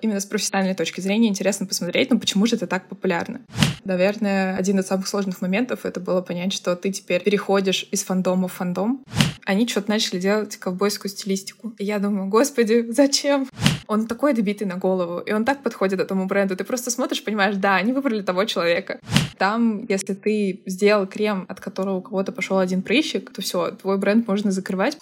Именно с профессиональной точки зрения интересно посмотреть, ну почему же это так популярно. Наверное, один из самых сложных моментов это было понять, что ты теперь переходишь из фандома в фандом. Они что-то начали делать ковбойскую стилистику. И я думаю, господи, зачем? Он такой добитый на голову, и он так подходит этому бренду. Ты просто смотришь, понимаешь, да, они выбрали того человека. Там, если ты сделал крем, от которого у кого-то пошел один прыщик, то все, твой бренд можно закрывать.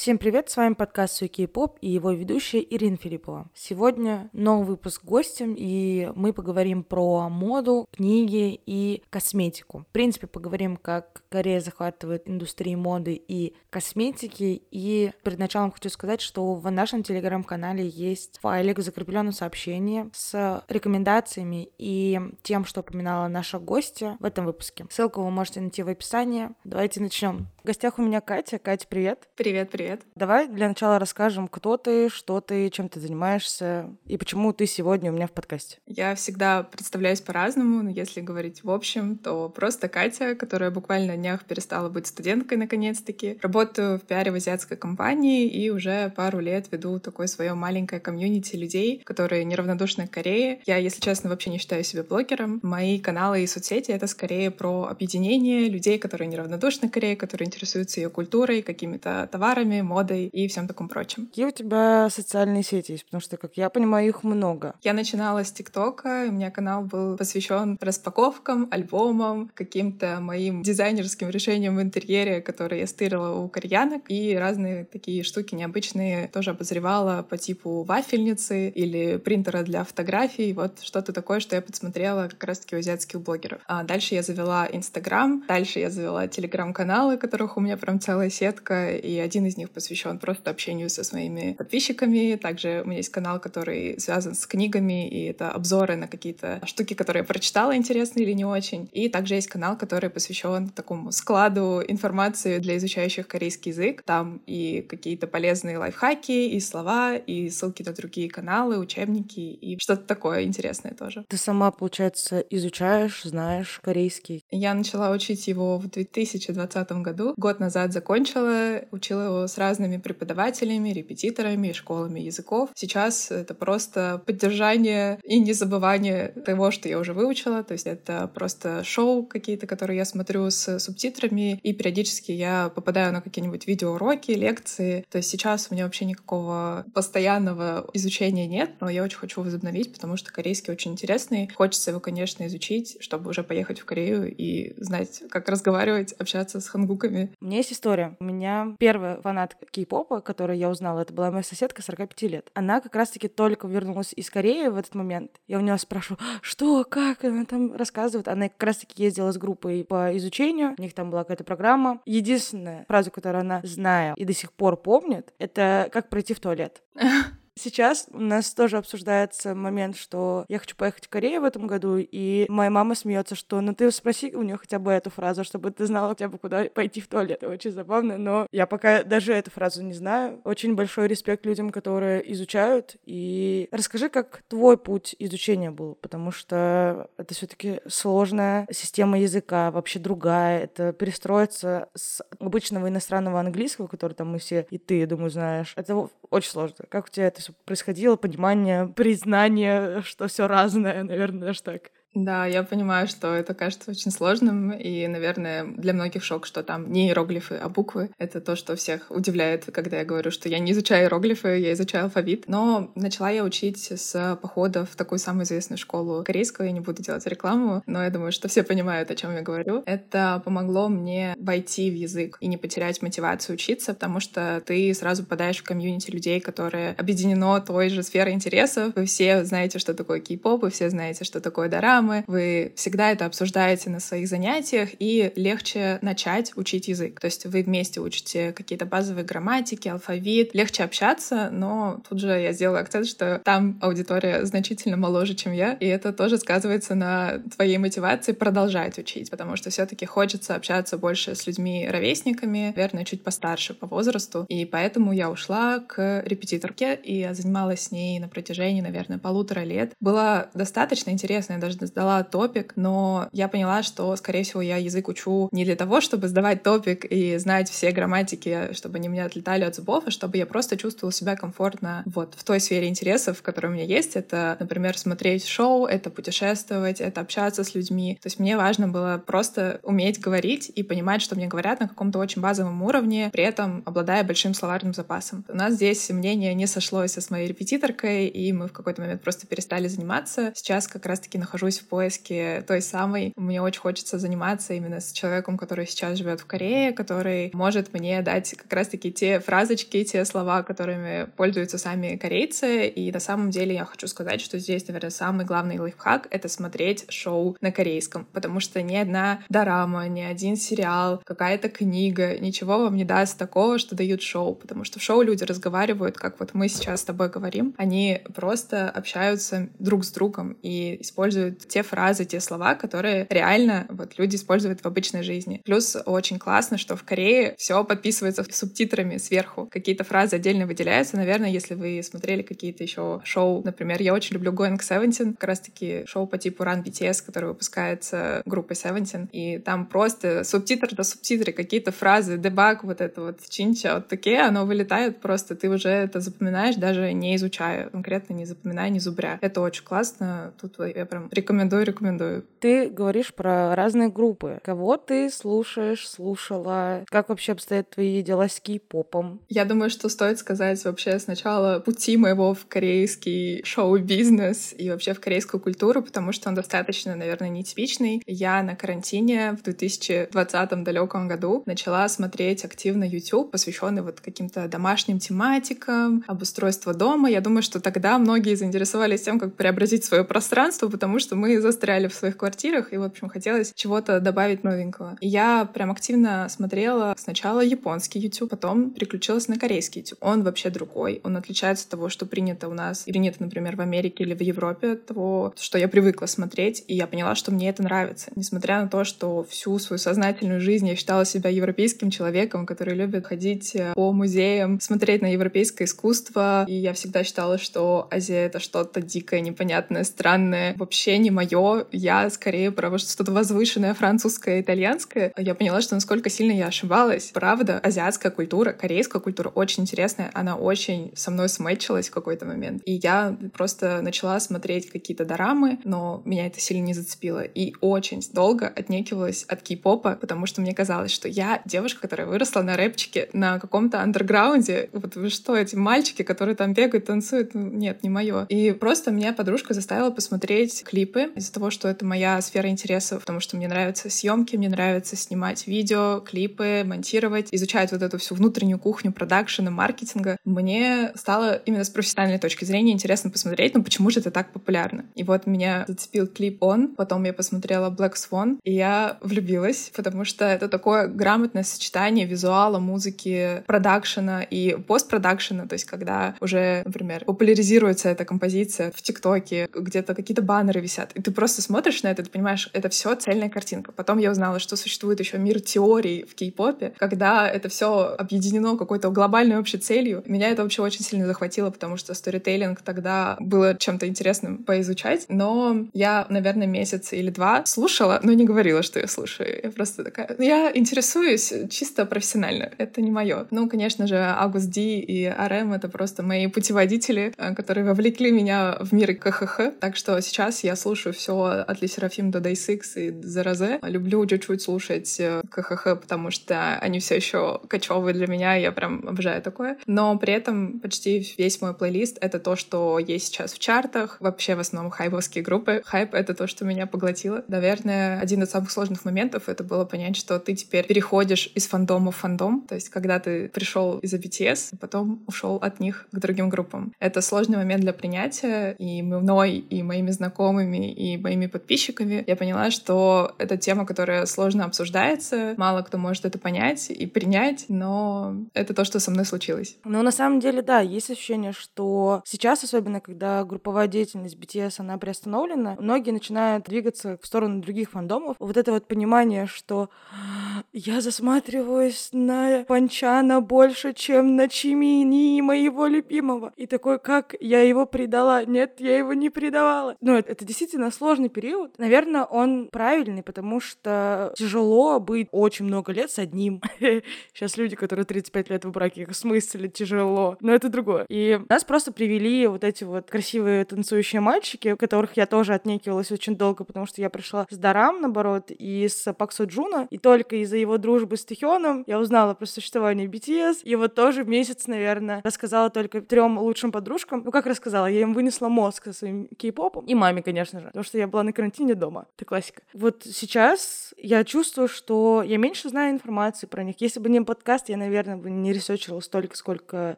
Всем привет, с вами подкаст Суки Поп и его ведущая Ирина Филиппова. Сегодня новый выпуск гостем, и мы поговорим про моду, книги и косметику. В принципе, поговорим, как Корея захватывает индустрию моды и косметики. И перед началом хочу сказать, что в нашем телеграм-канале есть файлик в закрепленном сообщении с рекомендациями и тем, что упоминала наша гостья в этом выпуске. Ссылку вы можете найти в описании. Давайте начнем. В гостях у меня Катя. Катя, привет. Привет, привет привет. Давай для начала расскажем, кто ты, что ты, чем ты занимаешься и почему ты сегодня у меня в подкасте. Я всегда представляюсь по-разному, но если говорить в общем, то просто Катя, которая буквально днях перестала быть студенткой наконец-таки. Работаю в пиаре в азиатской компании и уже пару лет веду такое свое маленькое комьюнити людей, которые неравнодушны к Корее. Я, если честно, вообще не считаю себя блогером. Мои каналы и соцсети — это скорее про объединение людей, которые неравнодушны к Корее, которые интересуются ее культурой, какими-то товарами, модой и всем таком прочем. Какие у тебя социальные сети есть? Потому что, как я понимаю, их много. Я начинала с ТикТока, у меня канал был посвящен распаковкам, альбомам, каким-то моим дизайнерским решениям в интерьере, которые я стырила у кореянок, и разные такие штуки необычные тоже обозревала по типу вафельницы или принтера для фотографий, вот что-то такое, что я подсмотрела как раз-таки у азиатских блогеров. А дальше я завела Инстаграм, дальше я завела Телеграм-каналы, которых у меня прям целая сетка, и один из них посвящен просто общению со своими подписчиками. Также у меня есть канал, который связан с книгами, и это обзоры на какие-то штуки, которые я прочитала, интересные или не очень. И также есть канал, который посвящен такому складу информации для изучающих корейский язык. Там и какие-то полезные лайфхаки, и слова, и ссылки на другие каналы, учебники, и что-то такое интересное тоже. Ты сама, получается, изучаешь, знаешь корейский? Я начала учить его в 2020 году. Год назад закончила, учила его с разными преподавателями, репетиторами, школами языков. Сейчас это просто поддержание и незабывание того, что я уже выучила. То есть это просто шоу какие-то, которые я смотрю с субтитрами, и периодически я попадаю на какие-нибудь видеоуроки, лекции. То есть сейчас у меня вообще никакого постоянного изучения нет, но я очень хочу возобновить, потому что корейский очень интересный. Хочется его, конечно, изучить, чтобы уже поехать в Корею и знать, как разговаривать, общаться с хангуками. У меня есть история. У меня первая фанат фанат кей-попа, которую я узнала, это была моя соседка 45 лет. Она как раз-таки только вернулась из Кореи в этот момент. Я у нее спрашиваю, что, как, она там рассказывает. Она как раз-таки ездила с группой по изучению, у них там была какая-то программа. Единственная фраза, которую она знает и до сих пор помнит, это как пройти в туалет. Сейчас у нас тоже обсуждается момент, что я хочу поехать в Корею в этом году, и моя мама смеется, что ну ты спроси у нее хотя бы эту фразу, чтобы ты знала хотя бы куда пойти в туалет. Это очень забавно, но я пока даже эту фразу не знаю. Очень большой респект людям, которые изучают. И расскажи, как твой путь изучения был, потому что это все-таки сложная система языка, вообще другая. Это перестроиться с обычного иностранного английского, который там мы все и ты, я думаю, знаешь. Это очень сложно. Как у тебя это происходило, понимание, признание, что все разное, наверное, даже так. Да, я понимаю, что это кажется очень сложным, и, наверное, для многих шок, что там не иероглифы, а буквы. Это то, что всех удивляет, когда я говорю, что я не изучаю иероглифы, я изучаю алфавит. Но начала я учить с похода в такую самую известную школу корейскую, я не буду делать рекламу, но я думаю, что все понимают, о чем я говорю. Это помогло мне войти в язык и не потерять мотивацию учиться, потому что ты сразу попадаешь в комьюнити людей, которые объединено той же сферой интересов. Вы все знаете, что такое кей-поп, вы все знаете, что такое дорама, программы, вы всегда это обсуждаете на своих занятиях, и легче начать учить язык. То есть вы вместе учите какие-то базовые грамматики, алфавит, легче общаться, но тут же я сделала акцент, что там аудитория значительно моложе, чем я, и это тоже сказывается на твоей мотивации продолжать учить, потому что все таки хочется общаться больше с людьми-ровесниками, наверное, чуть постарше по возрасту, и поэтому я ушла к репетиторке, и я занималась с ней на протяжении, наверное, полутора лет. Было достаточно интересно, я даже сдала топик, но я поняла, что, скорее всего, я язык учу не для того, чтобы сдавать топик и знать все грамматики, чтобы они меня отлетали от зубов, а чтобы я просто чувствовала себя комфортно вот в той сфере интересов, которые у меня есть. Это, например, смотреть шоу, это путешествовать, это общаться с людьми. То есть мне важно было просто уметь говорить и понимать, что мне говорят на каком-то очень базовом уровне, при этом обладая большим словарным запасом. У нас здесь мнение не сошлось с моей репетиторкой, и мы в какой-то момент просто перестали заниматься. Сейчас как раз-таки нахожусь в поиске той самой. Мне очень хочется заниматься именно с человеком, который сейчас живет в Корее, который может мне дать как раз-таки те фразочки, те слова, которыми пользуются сами корейцы. И на самом деле я хочу сказать, что здесь, наверное, самый главный лайфхак — это смотреть шоу на корейском, потому что ни одна дорама, ни один сериал, какая-то книга, ничего вам не даст такого, что дают шоу, потому что в шоу люди разговаривают, как вот мы сейчас с тобой говорим, они просто общаются друг с другом и используют те фразы, те слова, которые реально вот люди используют в обычной жизни. Плюс очень классно, что в Корее все подписывается субтитрами сверху. Какие-то фразы отдельно выделяются. Наверное, если вы смотрели какие-то еще шоу, например, я очень люблю Going Seventeen, как раз-таки шоу по типу Run BTS, который выпускается группой Seventeen, и там просто субтитры до субтитры, какие-то фразы, дебаг, вот это вот чинча, вот такие, оно вылетает просто, ты уже это запоминаешь, даже не изучая, конкретно не запоминая, не зубря. Это очень классно, тут я прям рекомендую, рекомендую. Ты говоришь про разные группы. Кого ты слушаешь, слушала? Как вообще обстоят твои дела с кей-попом? Я думаю, что стоит сказать вообще сначала пути моего в корейский шоу-бизнес и вообще в корейскую культуру, потому что он достаточно, наверное, нетипичный. Я на карантине в 2020 далеком году начала смотреть активно YouTube, посвященный вот каким-то домашним тематикам, обустройство дома. Я думаю, что тогда многие заинтересовались тем, как преобразить свое пространство, потому что мы застряли в своих квартирах, и, в общем, хотелось чего-то добавить новенького. И я прям активно смотрела сначала японский YouTube, потом переключилась на корейский YouTube. Он вообще другой, он отличается от того, что принято у нас или нет, например, в Америке или в Европе, от того, что я привыкла смотреть, и я поняла, что мне это нравится. Несмотря на то, что всю свою сознательную жизнь я считала себя европейским человеком, который любит ходить э, по музеям, смотреть на европейское искусство, и я всегда считала, что Азия — это что-то дикое, непонятное, странное, вообще не мое. Я скорее про что-то возвышенное французское, итальянское. Я поняла, что насколько сильно я ошибалась. Правда, азиатская культура, корейская культура очень интересная, она очень со мной сметчилась в какой-то момент. И я просто начала смотреть какие-то дорамы, но меня это сильно не зацепило. И очень долго отнекивалась от кей-попа, потому что мне казалось, что я девушка, которая выросла на рэпчике, на каком-то андерграунде. Вот вы что, эти мальчики, которые там бегают, танцуют? Ну, нет, не мое. И просто меня подружка заставила посмотреть клипы из-за того, что это моя сфера интересов, потому что мне нравятся съемки, мне нравится снимать видео, клипы, монтировать, изучать вот эту всю внутреннюю кухню продакшена, маркетинга. Мне стало именно с профессиональной точки зрения интересно посмотреть, ну почему же это так популярно. И вот меня зацепил клип «Он», потом я посмотрела «Black Swan», и я влюбилась, потому что это такое грамотное сочетание визуала, музыки, продакшена и постпродакшена, то есть когда уже, например, популяризируется эта композиция в ТикТоке, где-то какие-то баннеры висят, и ты просто смотришь на это, ты понимаешь, это все цельная картинка. Потом я узнала, что существует еще мир теорий в кей-попе, когда это все объединено какой-то глобальной общей целью. Меня это вообще очень сильно захватило, потому что сторителлинг тогда было чем-то интересным поизучать, но я, наверное, месяц или два слушала, но не говорила, что я слушаю. Я просто такая... Я интересуюсь чисто профессионально. Это не мое. Ну, конечно же, Август Ди и РМ — это просто мои путеводители, э, которые вовлекли меня в мир КХХ. Так что сейчас я слушаю все от Лисерафим до Day Six и Заразе. Люблю чуть-чуть слушать э, КХХ, потому что они все еще кочевые для меня, я прям обожаю такое. Но при этом почти весь мой плейлист — это то, что есть сейчас в чартах. Вообще в основном хайповские группы. Хайп — это то, что меня поглотило. Наверное, один из самых сложных моментов — это было понять, что ты теперь переходишь из фандома в фандом. То есть когда ты пришел из-за BTS, потом ушел от них к другим группам. Это сложный момент для принятия, и мной, и моими знакомыми, и моими подписчиками. Я поняла, что это тема, которая сложно обсуждается, мало кто может это понять и принять, но это то, что со мной случилось. Ну, на самом деле, да, есть ощущение, что сейчас, особенно когда групповая деятельность BTS, она приостановлена, многие начинают двигаться в сторону других фандомов. Вот это вот понимание, что я засматриваюсь на Панчана больше, чем на Чимини, моего любимого. И такой, как я его предала? Нет, я его не предавала. Ну, это, это действительно действительно сложный период. Наверное, он правильный, потому что тяжело быть очень много лет с одним. Сейчас люди, которые 35 лет в браке, в смысле тяжело. Но это другое. И нас просто привели вот эти вот красивые танцующие мальчики, которых я тоже отнекивалась очень долго, потому что я пришла с дорам, наоборот, и с Пак Со Джуна, и только из-за его дружбы с Тэхёном я узнала про существование BTS, и вот тоже месяц, наверное, рассказала только трем лучшим подружкам. Ну, как рассказала, я им вынесла мозг со своим кей-попом, и маме, конечно же, потому что я была на карантине дома. Это классика. Вот сейчас я чувствую, что я меньше знаю информации про них. Если бы не подкаст, я, наверное, бы не ресерчила столько, сколько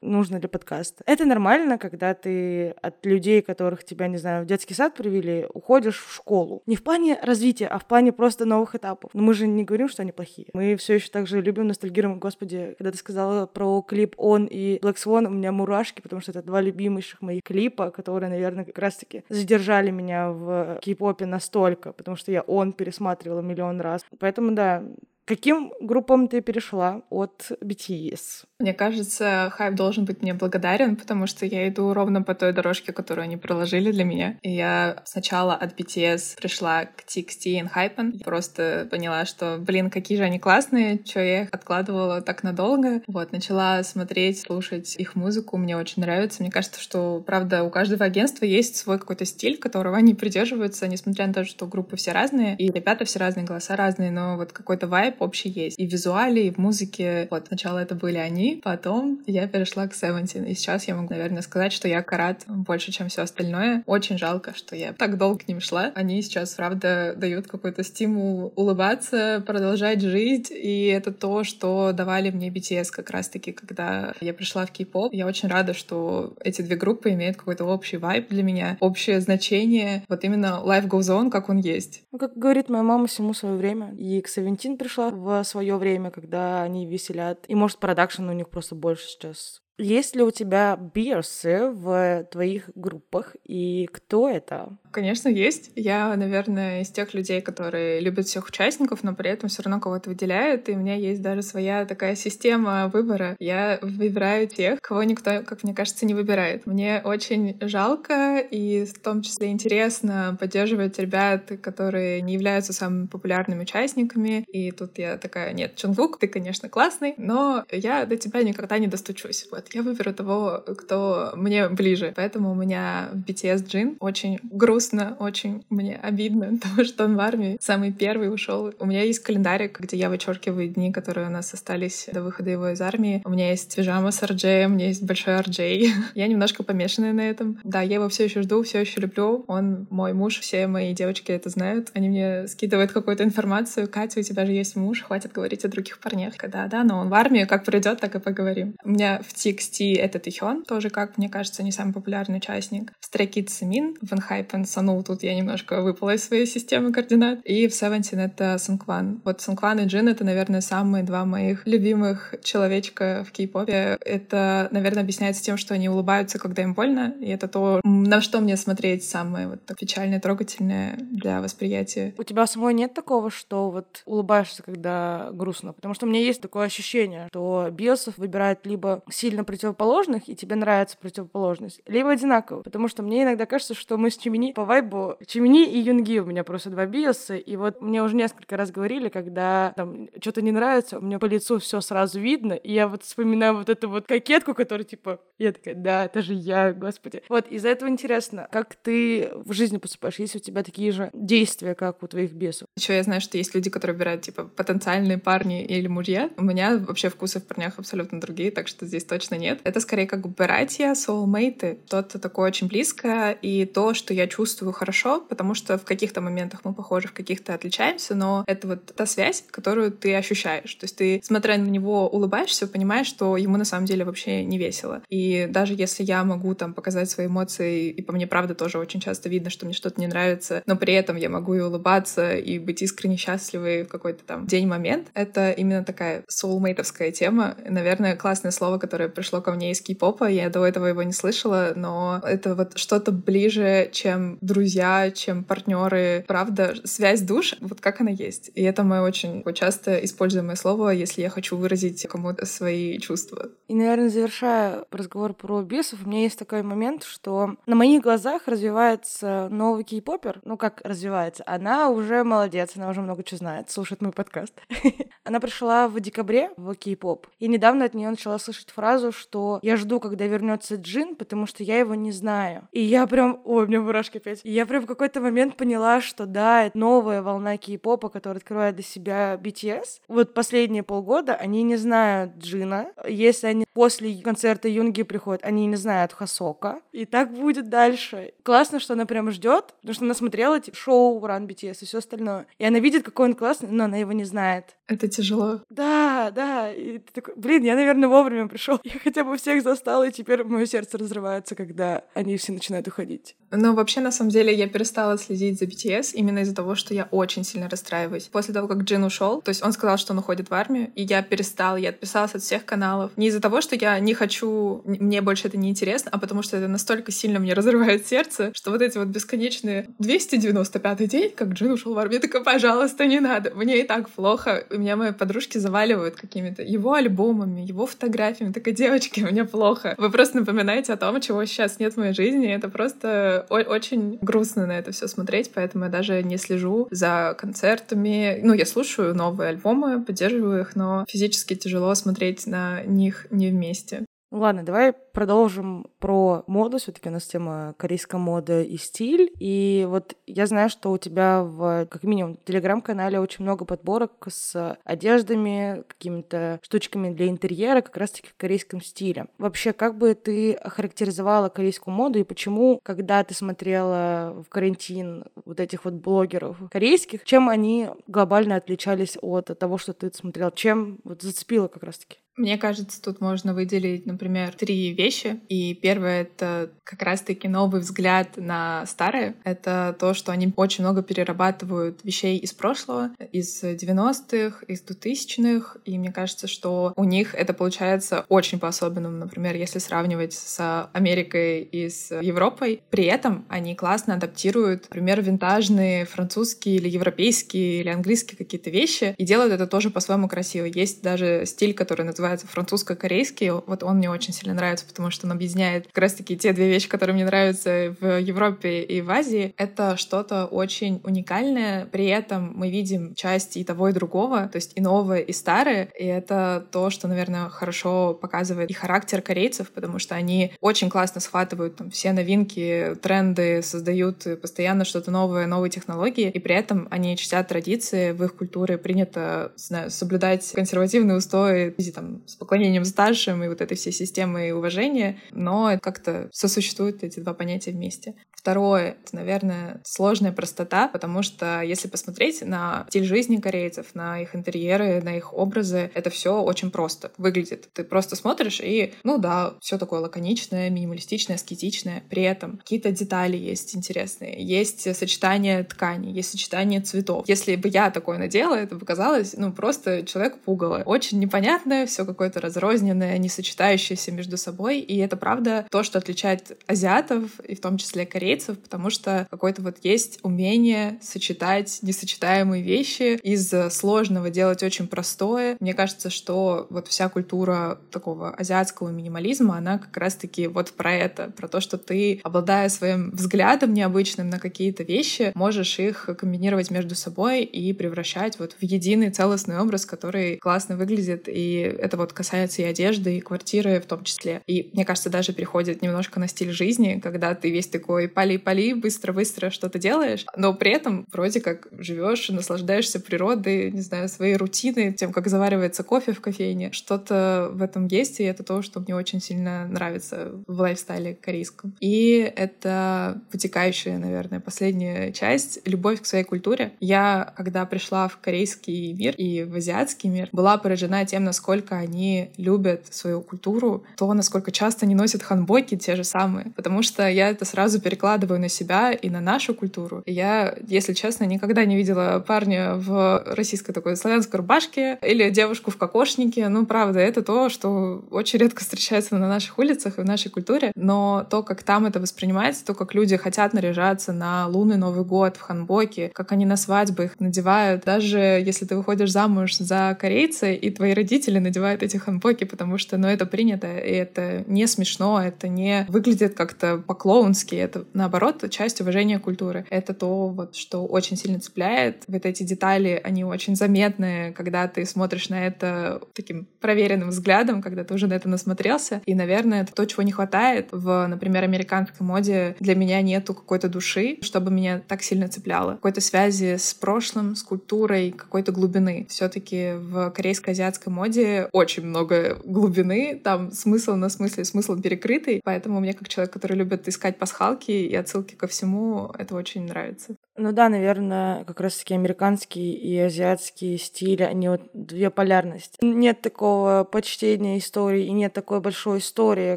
нужно для подкаста. Это нормально, когда ты от людей, которых тебя, не знаю, в детский сад привели, уходишь в школу. Не в плане развития, а в плане просто новых этапов. Но мы же не говорим, что они плохие. Мы все еще также любим, ностальгируем. Господи, когда ты сказала про клип «Он» и «Black Swan», у меня мурашки, потому что это два любимейших моих клипа, которые, наверное, как раз-таки задержали меня в кей-попе настолько, потому что я «Он» пересматривала миллион раз. Поэтому, да, Каким группам ты перешла от BTS? Мне кажется, хайп должен быть мне благодарен, потому что я иду ровно по той дорожке, которую они проложили для меня. И я сначала от BTS пришла к TXT и Hypen. Просто поняла, что, блин, какие же они классные, что я их откладывала так надолго. Вот, начала смотреть, слушать их музыку, мне очень нравится. Мне кажется, что, правда, у каждого агентства есть свой какой-то стиль, которого они придерживаются, несмотря на то, что группы все разные, и ребята все разные, голоса разные, но вот какой-то вайб вайб общий есть. И в визуале, и в музыке. Вот, сначала это были они, потом я перешла к Seventeen. И сейчас я могу, наверное, сказать, что я карат больше, чем все остальное. Очень жалко, что я так долго к ним шла. Они сейчас, правда, дают какой-то стимул улыбаться, продолжать жить. И это то, что давали мне BTS как раз-таки, когда я пришла в кей-поп. Я очень рада, что эти две группы имеют какой-то общий вайб для меня, общее значение. Вот именно Life Goes On, как он есть. Ну, как говорит моя мама, всему свое время. И к Seventeen пришла в свое время, когда они веселят. И, может, продакшн у них просто больше сейчас есть ли у тебя бирсы в твоих группах, и кто это? Конечно, есть. Я, наверное, из тех людей, которые любят всех участников, но при этом все равно кого-то выделяют, и у меня есть даже своя такая система выбора. Я выбираю тех, кого никто, как мне кажется, не выбирает. Мне очень жалко и в том числе интересно поддерживать ребят, которые не являются самыми популярными участниками. И тут я такая, нет, Чунгук, ты, конечно, классный, но я до тебя никогда не достучусь. Я выберу того, кто мне ближе. Поэтому у меня в BTS Джин очень грустно, очень мне обидно того, что он в армии самый первый ушел. У меня есть календарик, где я вычеркиваю дни, которые у нас остались до выхода его из армии. У меня есть пижама с RJ, у меня есть большой RJ. я немножко помешанная на этом. Да, я его все еще жду, все еще люблю. Он мой муж, все мои девочки это знают. Они мне скидывают какую-то информацию. Катя, у тебя же есть муж, хватит говорить о других парнях. Да, да, но он в армии, как придет, так и поговорим. У меня в TXT — это Тэхён, тоже, как мне кажется, не самый популярный участник. В Stray Kids Симин, в Enhypen Сану, тут я немножко выпала из своей системы координат. И в Seventeen это Сункван. Вот Сункван и Джин — это, наверное, самые два моих любимых человечка в кей-попе. Это, наверное, объясняется тем, что они улыбаются, когда им больно, и это то, на что мне смотреть самое вот печальное, трогательное для восприятия. У тебя самой нет такого, что вот улыбаешься, когда грустно? Потому что у меня есть такое ощущение, что биосов выбирают либо сильно противоположных, и тебе нравится противоположность, либо одинаково. Потому что мне иногда кажется, что мы с Чимини по вайбу... Чимини и Юнги у меня просто два биоса, и вот мне уже несколько раз говорили, когда там что-то не нравится, у меня по лицу все сразу видно, и я вот вспоминаю вот эту вот кокетку, которая типа... Я такая, да, это же я, господи. Вот, из-за этого интересно, как ты в жизни поступаешь, есть у тебя такие же действия, как у твоих бесов? Еще я знаю, что есть люди, которые выбирают, типа, потенциальные парни или мужья. У меня вообще вкусы в парнях абсолютно другие, так что здесь точно нет. Это скорее как братья, soulmate, что-то такое очень близкое, и то, что я чувствую хорошо, потому что в каких-то моментах мы похожи, в каких-то отличаемся, но это вот та связь, которую ты ощущаешь. То есть ты, смотря на него, улыбаешься, понимаешь, что ему на самом деле вообще не весело. И даже если я могу там показать свои эмоции, и по мне правда тоже очень часто видно, что мне что-то не нравится, но при этом я могу и улыбаться, и быть искренне счастливой в какой-то там день-момент, это именно такая soulmateовская тема. Наверное, классное слово, которое пришло ко мне из кей-попа. Я до этого его не слышала, но это вот что-то ближе, чем друзья, чем партнеры. Правда, связь душ, вот как она есть. И это мое очень часто используемое слово, если я хочу выразить кому-то свои чувства. И, наверное, завершая разговор про бесов, у меня есть такой момент, что на моих глазах развивается новый кей-попер. Ну, как развивается? Она уже молодец, она уже много чего знает, слушает мой подкаст. Она пришла в декабре в кей-поп, и недавно от нее начала слышать фразу, что я жду, когда вернется Джин, потому что я его не знаю. И я прям, ой, у меня мурашки опять. И я прям в какой-то момент поняла, что да, это новая волна кей-попа, которая открывает для себя BTS. Вот последние полгода они не знают Джина. Если они после концерта Юнги приходят, они не знают Хасока. И так будет дальше. Классно, что она прям ждет, потому что она смотрела типа, шоу Run BTS и все остальное. И она видит, какой он классный, но она его не знает. Это тяжело. Да, да. И ты такой, блин, я, наверное, вовремя пришел. Я хотя бы всех застала, и теперь мое сердце разрывается, когда они все начинают уходить. Но вообще, на самом деле, я перестала следить за BTS именно из-за того, что я очень сильно расстраиваюсь. После того, как Джин ушел, то есть он сказал, что он уходит в армию, и я перестала, я отписалась от всех каналов. Не из-за того, что я не хочу, мне больше это не интересно, а потому что это настолько сильно мне разрывает сердце, что вот эти вот бесконечные 295 день, как Джин ушел в армию, я такая, пожалуйста, не надо, мне и так плохо. У меня мои подружки заваливают какими-то его альбомами, его фотографиями. Такая, девочки, мне плохо. Вы просто напоминаете о том, чего сейчас нет в моей жизни. Это просто очень грустно на это все смотреть, поэтому я даже не слежу за концертами. Ну, я слушаю новые альбомы, поддерживаю их, но физически тяжело смотреть на них не вместе. Ладно, давай продолжим про моду. Все-таки у нас тема корейская мода и стиль. И вот я знаю, что у тебя в, как минимум, телеграм-канале очень много подборок с одеждами, какими-то штучками для интерьера, как раз-таки в корейском стиле. Вообще, как бы ты охарактеризовала корейскую моду и почему, когда ты смотрела в карантин вот этих вот блогеров корейских, чем они глобально отличались от того, что ты смотрел? Чем вот зацепило как раз-таки? Мне кажется, тут можно выделить, например, три вещи. И первое — это как раз-таки новый взгляд на старое. Это то, что они очень много перерабатывают вещей из прошлого, из 90-х, из 2000-х. И мне кажется, что у них это получается очень по-особенному. Например, если сравнивать с Америкой и с Европой. При этом они классно адаптируют, например, винтажные французские или европейские или английские какие-то вещи и делают это тоже по-своему красиво. Есть даже стиль, который называется называется французско-корейский. Вот он мне очень сильно нравится, потому что он объединяет как раз-таки те две вещи, которые мне нравятся в Европе и в Азии. Это что-то очень уникальное. При этом мы видим часть и того, и другого, то есть и новое, и старое. И это то, что, наверное, хорошо показывает и характер корейцев, потому что они очень классно схватывают там, все новинки, тренды, создают постоянно что-то новое, новые технологии, и при этом они чтят традиции, в их культуре принято, знаю, соблюдать консервативные устои, там, с поклонением старшим и вот этой всей системой уважения, но как-то сосуществуют эти два понятия вместе. Второе, это, наверное, сложная простота, потому что если посмотреть на стиль жизни корейцев, на их интерьеры, на их образы, это все очень просто выглядит. Ты просто смотришь и, ну да, все такое лаконичное, минималистичное, аскетичное. При этом какие-то детали есть интересные, есть сочетание тканей, есть сочетание цветов. Если бы я такое надела, это бы казалось, ну, просто человек пугало. Очень непонятное, все какое-то разрозненное, не сочетающееся между собой. И это правда то, что отличает азиатов, и в том числе корейцев, потому что какое-то вот есть умение сочетать несочетаемые вещи, из сложного делать очень простое. Мне кажется, что вот вся культура такого азиатского минимализма, она как раз-таки вот про это, про то, что ты, обладая своим взглядом необычным на какие-то вещи, можешь их комбинировать между собой и превращать вот в единый целостный образ, который классно выглядит и это вот касается и одежды, и квартиры в том числе. И, мне кажется, даже переходит немножко на стиль жизни, когда ты весь такой пали-пали, быстро-быстро что-то делаешь, но при этом вроде как живешь, наслаждаешься природой, не знаю, своей рутиной, тем, как заваривается кофе в кофейне. Что-то в этом есть, и это то, что мне очень сильно нравится в лайфстайле корейском. И это вытекающая, наверное, последняя часть — любовь к своей культуре. Я, когда пришла в корейский мир и в азиатский мир, была поражена тем, насколько они любят свою культуру, то, насколько часто они носят ханбоки те же самые. Потому что я это сразу перекладываю на себя и на нашу культуру. И я, если честно, никогда не видела парня в российской такой славянской рубашке или девушку в кокошнике. Ну, правда, это то, что очень редко встречается на наших улицах и в нашей культуре. Но то, как там это воспринимается, то, как люди хотят наряжаться на лунный Новый год в ханбоке, как они на свадьбы их надевают. Даже если ты выходишь замуж за корейца, и твои родители надевают эти ханбоки, потому что, ну, это принято, и это не смешно, это не выглядит как-то по-клоунски, это, наоборот, часть уважения культуры. Это то, вот, что очень сильно цепляет. Вот эти детали, они очень заметны, когда ты смотришь на это таким проверенным взглядом, когда ты уже на это насмотрелся. И, наверное, это то, чего не хватает в, например, американской моде. Для меня нету какой-то души, чтобы меня так сильно цепляло. Какой-то связи с прошлым, с культурой, какой-то глубины. все таки в корейско-азиатской моде очень много глубины, там смысл на смысле, смысл перекрытый, поэтому мне как человек, который любит искать пасхалки и отсылки ко всему, это очень нравится. Ну да, наверное, как раз-таки американский и азиатский стиль, они вот две полярности. Нет такого почтения истории и нет такой большой истории,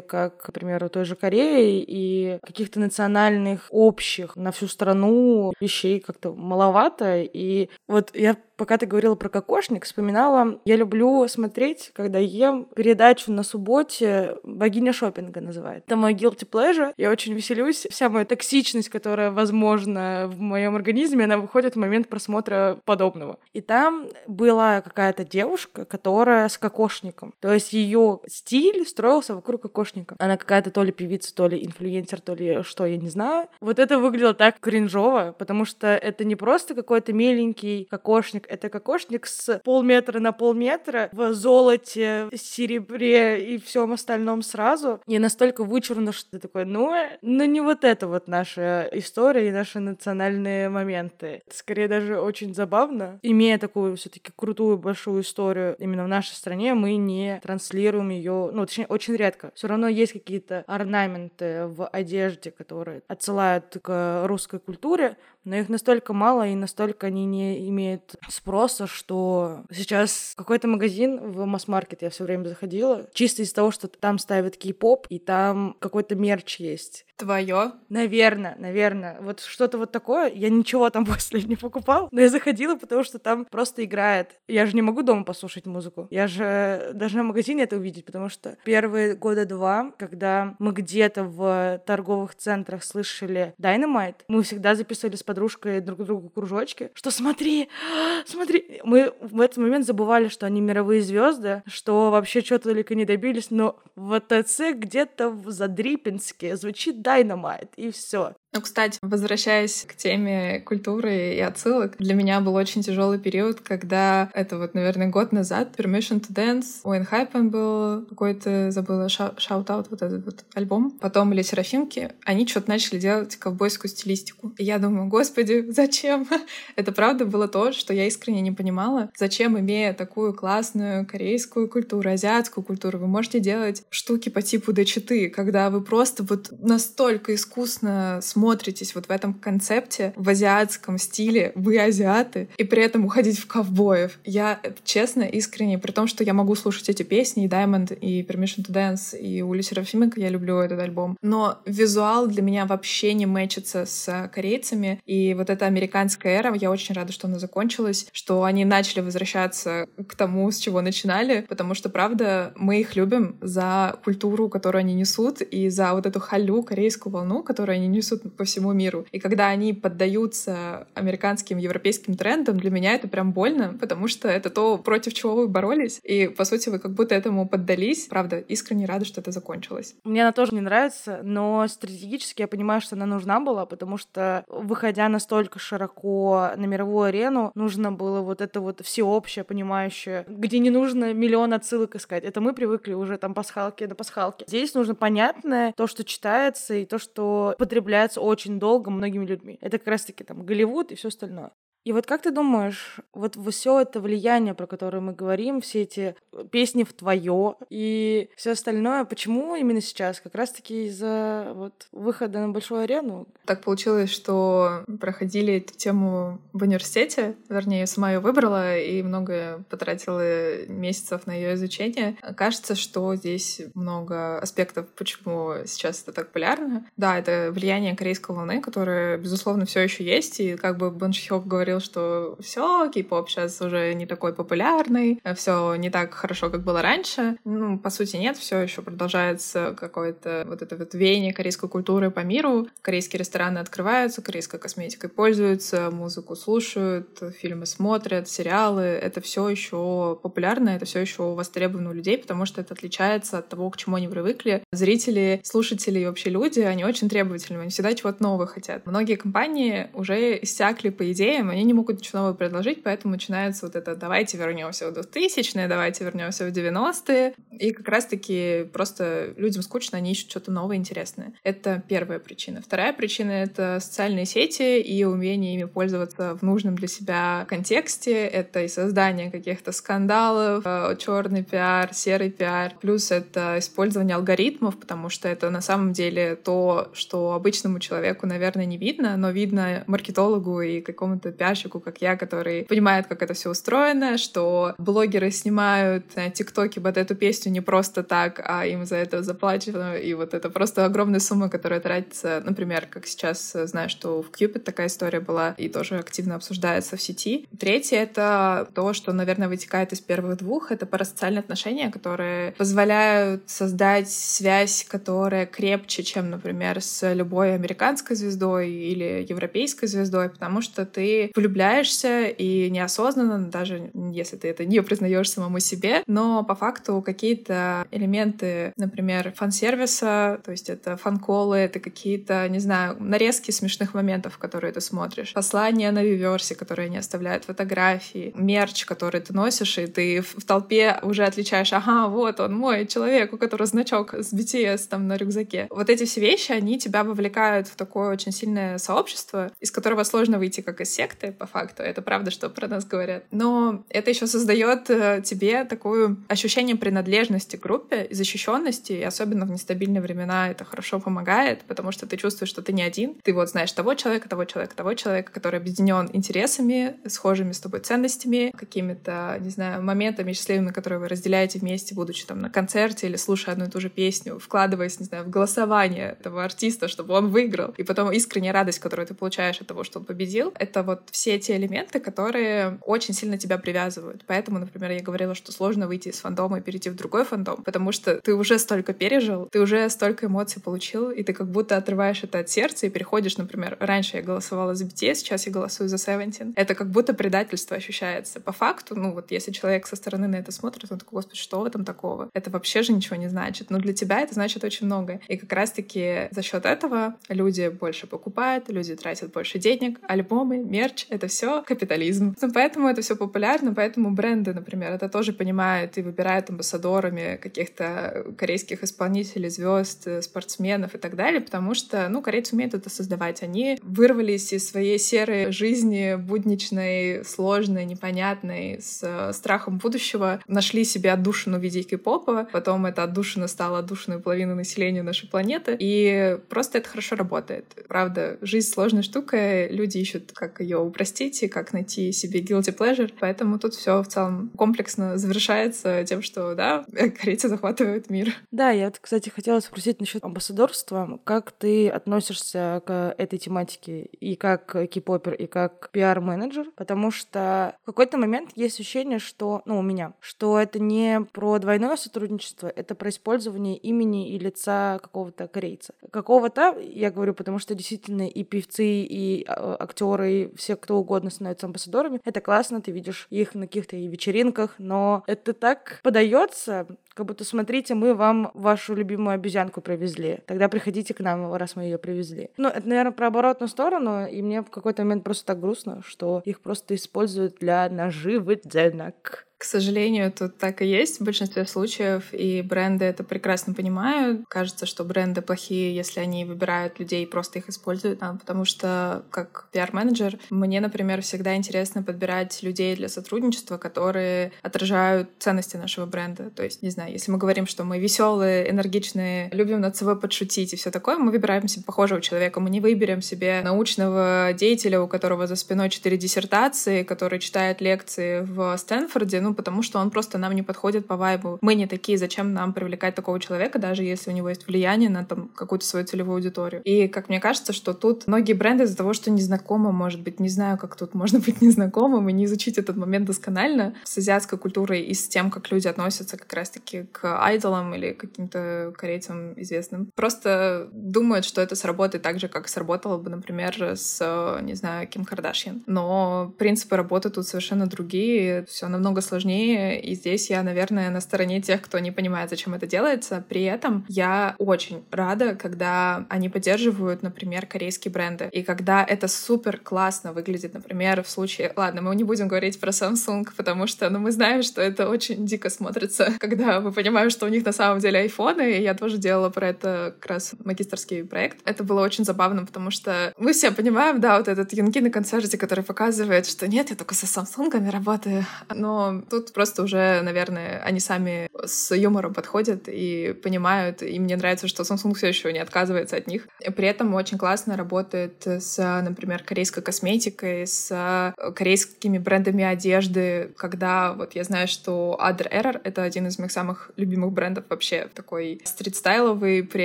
как, например, у той же Кореи, и каких-то национальных общих на всю страну вещей как-то маловато. И вот я пока ты говорила про кокошник, вспоминала, я люблю смотреть, когда ем передачу на субботе «Богиня шопинга» называет. Это мой guilty pleasure. Я очень веселюсь. Вся моя токсичность, которая возможна в моем организме, она выходит в момент просмотра подобного. И там была какая-то девушка, которая с кокошником. То есть ее стиль строился вокруг кокошника. Она какая-то то ли певица, то ли инфлюенсер, то ли что, я не знаю. Вот это выглядело так кринжово, потому что это не просто какой-то миленький кокошник, это кокошник с полметра на полметра в золоте, серебре и всем остальном сразу. И настолько вычурно, что ты такой, ну, ну не вот это вот наша история и наши национальные моменты. Это скорее даже очень забавно. Имея такую все таки крутую большую историю именно в нашей стране, мы не транслируем ее, ну, точнее, очень редко. Все равно есть какие-то орнаменты в одежде, которые отсылают к русской культуре, но их настолько мало и настолько они не имеют спроса, что сейчас какой-то магазин в масс-маркет я все время заходила, чисто из-за того, что там ставят кей-поп, и там какой-то мерч есть. Твое? Наверное, наверное. Вот что-то вот такое. Я ничего там после не покупал, но я заходила, потому что там просто играет. Я же не могу дома послушать музыку. Я же должна в магазине это увидеть, потому что первые года два, когда мы где-то в торговых центрах слышали Dynamite, мы всегда записывали с подружкой друг другу кружочки, что смотри, смотри. Мы в этот момент забывали, что они мировые звезды, что вообще что-то только не добились, но в ТЦ где-то в Задрипинске звучит Dynamite, и все. Ну, кстати, возвращаясь к теме культуры и отсылок, для меня был очень тяжелый период, когда это вот, наверное, год назад Permission to Dance, у ENHYPEN был какой-то, забыла, shout out, вот этот вот альбом. Потом или Серафимки, они что-то начали делать ковбойскую стилистику. И я думаю, господи, зачем? это правда было то, что я искренне не понимала. Зачем, имея такую классную корейскую культуру, азиатскую культуру, вы можете делать штуки по типу дочиты, когда вы просто вот настолько искусно смотрите смотритесь вот в этом концепте, в азиатском стиле, вы азиаты, и при этом уходить в ковбоев. Я, честно, искренне, при том, что я могу слушать эти песни, и Diamond, и Permission to Dance, и Ули Серафимика, я люблю этот альбом, но визуал для меня вообще не мэчится с корейцами, и вот эта американская эра, я очень рада, что она закончилась, что они начали возвращаться к тому, с чего начинали, потому что, правда, мы их любим за культуру, которую они несут, и за вот эту халю, корейскую волну, которую они несут по всему миру. И когда они поддаются американским, европейским трендам, для меня это прям больно, потому что это то, против чего вы боролись. И, по сути, вы как будто этому поддались. Правда, искренне рада, что это закончилось. Мне она тоже не нравится, но стратегически я понимаю, что она нужна была, потому что, выходя настолько широко на мировую арену, нужно было вот это вот всеобщее, понимающее, где не нужно миллион отсылок искать. Это мы привыкли уже там пасхалки до пасхалки. Здесь нужно понятное, то, что читается, и то, что потребляется очень долго многими людьми. Это как раз-таки там Голливуд и все остальное. И вот как ты думаешь, вот все это влияние, про которое мы говорим, все эти песни в твое и все остальное, почему именно сейчас? Как раз-таки из-за вот выхода на большую арену? Так получилось, что проходили эту тему в университете, вернее, я сама ее выбрала и много потратила месяцев на ее изучение. Кажется, что здесь много аспектов, почему сейчас это так популярно. Да, это влияние корейской волны, которое, безусловно, все еще есть. И как бы Бон Шихёк говорил, что все, кей-поп сейчас уже не такой популярный, все не так хорошо, как было раньше. Ну, по сути, нет, все еще продолжается какое-то вот это вот веяние корейской культуры по миру. Корейские рестораны открываются, корейской косметикой пользуются, музыку слушают, фильмы смотрят, сериалы. Это все еще популярно, это все еще востребовано у людей, потому что это отличается от того, к чему они привыкли. Зрители, слушатели и вообще люди, они очень требовательны, они всегда чего-то нового хотят. Многие компании уже иссякли по идеям, они не могут ничего нового предложить, поэтому начинается вот это «давайте вернемся в 2000-е, давайте вернемся в 90-е». И как раз-таки просто людям скучно, они ищут что-то новое, интересное. Это первая причина. Вторая причина — это социальные сети и умение ими пользоваться в нужном для себя контексте. Это и создание каких-то скандалов, э, черный пиар, серый пиар. Плюс это использование алгоритмов, потому что это на самом деле то, что обычному человеку, наверное, не видно, но видно маркетологу и какому-то пиарщику, как я, который понимает, как это все устроено, что блогеры снимают на ТикТоке вот эту песню не просто так, а им за это заплачено, и вот это просто огромная сумма, которая тратится, например, как сейчас знаю, что в Cupid такая история была и тоже активно обсуждается в сети. Третье — это то, что, наверное, вытекает из первых двух, это парасоциальные отношения, которые позволяют создать связь, которая крепче, чем, например, с любой американской звездой или европейской звездой, потому что ты влюбляешься и неосознанно, даже если ты это не признаешь самому себе, но по факту какие-то элементы, например, фан-сервиса, то есть это фан-колы, это какие-то, не знаю, нарезки смешных моментов, которые ты смотришь, послания на виверсе, которые не оставляют фотографии, мерч, который ты носишь, и ты в толпе уже отличаешь, ага, вот он мой человек, у которого значок с BTS там на рюкзаке. Вот эти все вещи, они тебя вовлекают в такое очень сильное сообщество, из которого сложно выйти как из секты, по факту. Это правда, что про нас говорят. Но это еще создает э, тебе такое ощущение принадлежности к группе и защищенности, и особенно в нестабильные времена это хорошо помогает, потому что ты чувствуешь, что ты не один. Ты вот знаешь того человека, того человека, того человека, который объединен интересами, схожими с тобой ценностями, какими-то, не знаю, моментами счастливыми, которые вы разделяете вместе, будучи там на концерте или слушая одну и ту же песню, вкладываясь, не знаю, в голосование этого артиста, чтобы он выиграл, и потом искренняя радость, которую ты получаешь от того, что он победил, это вот все те элементы, которые очень сильно тебя привязывают. Поэтому, например, я говорила, что сложно выйти из фандома и перейти в другой фандом, потому что ты уже столько пережил, ты уже столько эмоций получил, и ты как будто отрываешь это от сердца и переходишь, например, раньше я голосовала за BTS, сейчас я голосую за Seventeen. Это как будто предательство ощущается. По факту, ну вот если человек со стороны на это смотрит, он такой, господи, что в этом такого? Это вообще же ничего не значит. Но для тебя это значит очень много. И как раз-таки за счет этого люди больше покупают, люди тратят больше денег, альбомы, мерч — это все капитализм. Ну, поэтому это все популярно, поэтому бренды, например, это тоже понимают и выбирают амбассадорами каких-то корейских исполнителей, звезд, спортсменов и так далее, потому что, ну, корейцы умеют это создавать. Они вырвались из своей серой жизни, будничной, сложной, непонятной, с страхом будущего, нашли себе отдушину в виде кей-попа, потом эта отдушина стала отдушиной половины населения нашей планеты, и просто это хорошо работает. Правда, жизнь сложная штука, люди ищут, как ее упростить и как найти себе guilty pleasure, поэтому тут все в целом комплексно завершается тем, что, да, корейцы захватывают мир. Да, я, кстати, хотела спросить насчет амбассадорства. Как ты относишься к этой тематике и как кей-попер, и как пиар-менеджер? Потому что в какой-то момент есть ощущение, что, ну, у меня, что это не про двойное сотрудничество, это про использование имени и лица какого-то корейца. Какого-то, я говорю, потому что действительно и певцы, и а, актеры, и все кто угодно становятся амбассадорами. Это классно, ты видишь их на каких-то вечеринках, но это так подается, как будто смотрите, мы вам вашу любимую обезьянку привезли. Тогда приходите к нам, раз мы ее привезли. Ну, это, наверное, про оборотную сторону, и мне в какой-то момент просто так грустно, что их просто используют для наживы денег. К сожалению, тут так и есть в большинстве случаев, и бренды это прекрасно понимают. Кажется, что бренды плохие, если они выбирают людей и просто их используют, а, потому что как пиар-менеджер мне, например, всегда интересно подбирать людей для сотрудничества, которые отражают ценности нашего бренда. То есть, не знаю, если мы говорим, что мы веселые, энергичные, любим над собой подшутить и все такое, мы выбираем себе похожего человека. Мы не выберем себе научного деятеля, у которого за спиной четыре диссертации, который читает лекции в Стэнфорде, ну, потому что он просто нам не подходит по вайбу. Мы не такие, зачем нам привлекать такого человека, даже если у него есть влияние на там какую-то свою целевую аудиторию. И, как мне кажется, что тут многие бренды из-за того, что незнакомо, может быть, не знаю, как тут можно быть незнакомым и не изучить этот момент досконально с азиатской культурой и с тем, как люди относятся как раз-таки к айдолам или каким-то корейцам известным. Просто думают, что это сработает так же, как сработало бы, например, с, не знаю, Ким Кардашьян. Но принципы работы тут совершенно другие, все намного сложнее, и здесь я, наверное, на стороне тех, кто не понимает, зачем это делается. При этом я очень рада, когда они поддерживают, например, корейские бренды, и когда это супер классно выглядит, например, в случае... Ладно, мы не будем говорить про Samsung, потому что, ну, мы знаем, что это очень дико смотрится, когда мы понимаем, что у них на самом деле айфоны, и я тоже делала про это как раз магистрский проект. Это было очень забавно, потому что мы все понимаем, да, вот этот Юнги на концерте, который показывает, что нет, я только со Самсунгами работаю. Но тут просто уже, наверное, они сами с юмором подходят и понимают, и мне нравится, что Samsung все еще не отказывается от них. При этом очень классно работает с, например, корейской косметикой, с корейскими брендами одежды, когда вот я знаю, что Other Error — это один из моих самых любимых брендов вообще, такой стрит-стайловый, при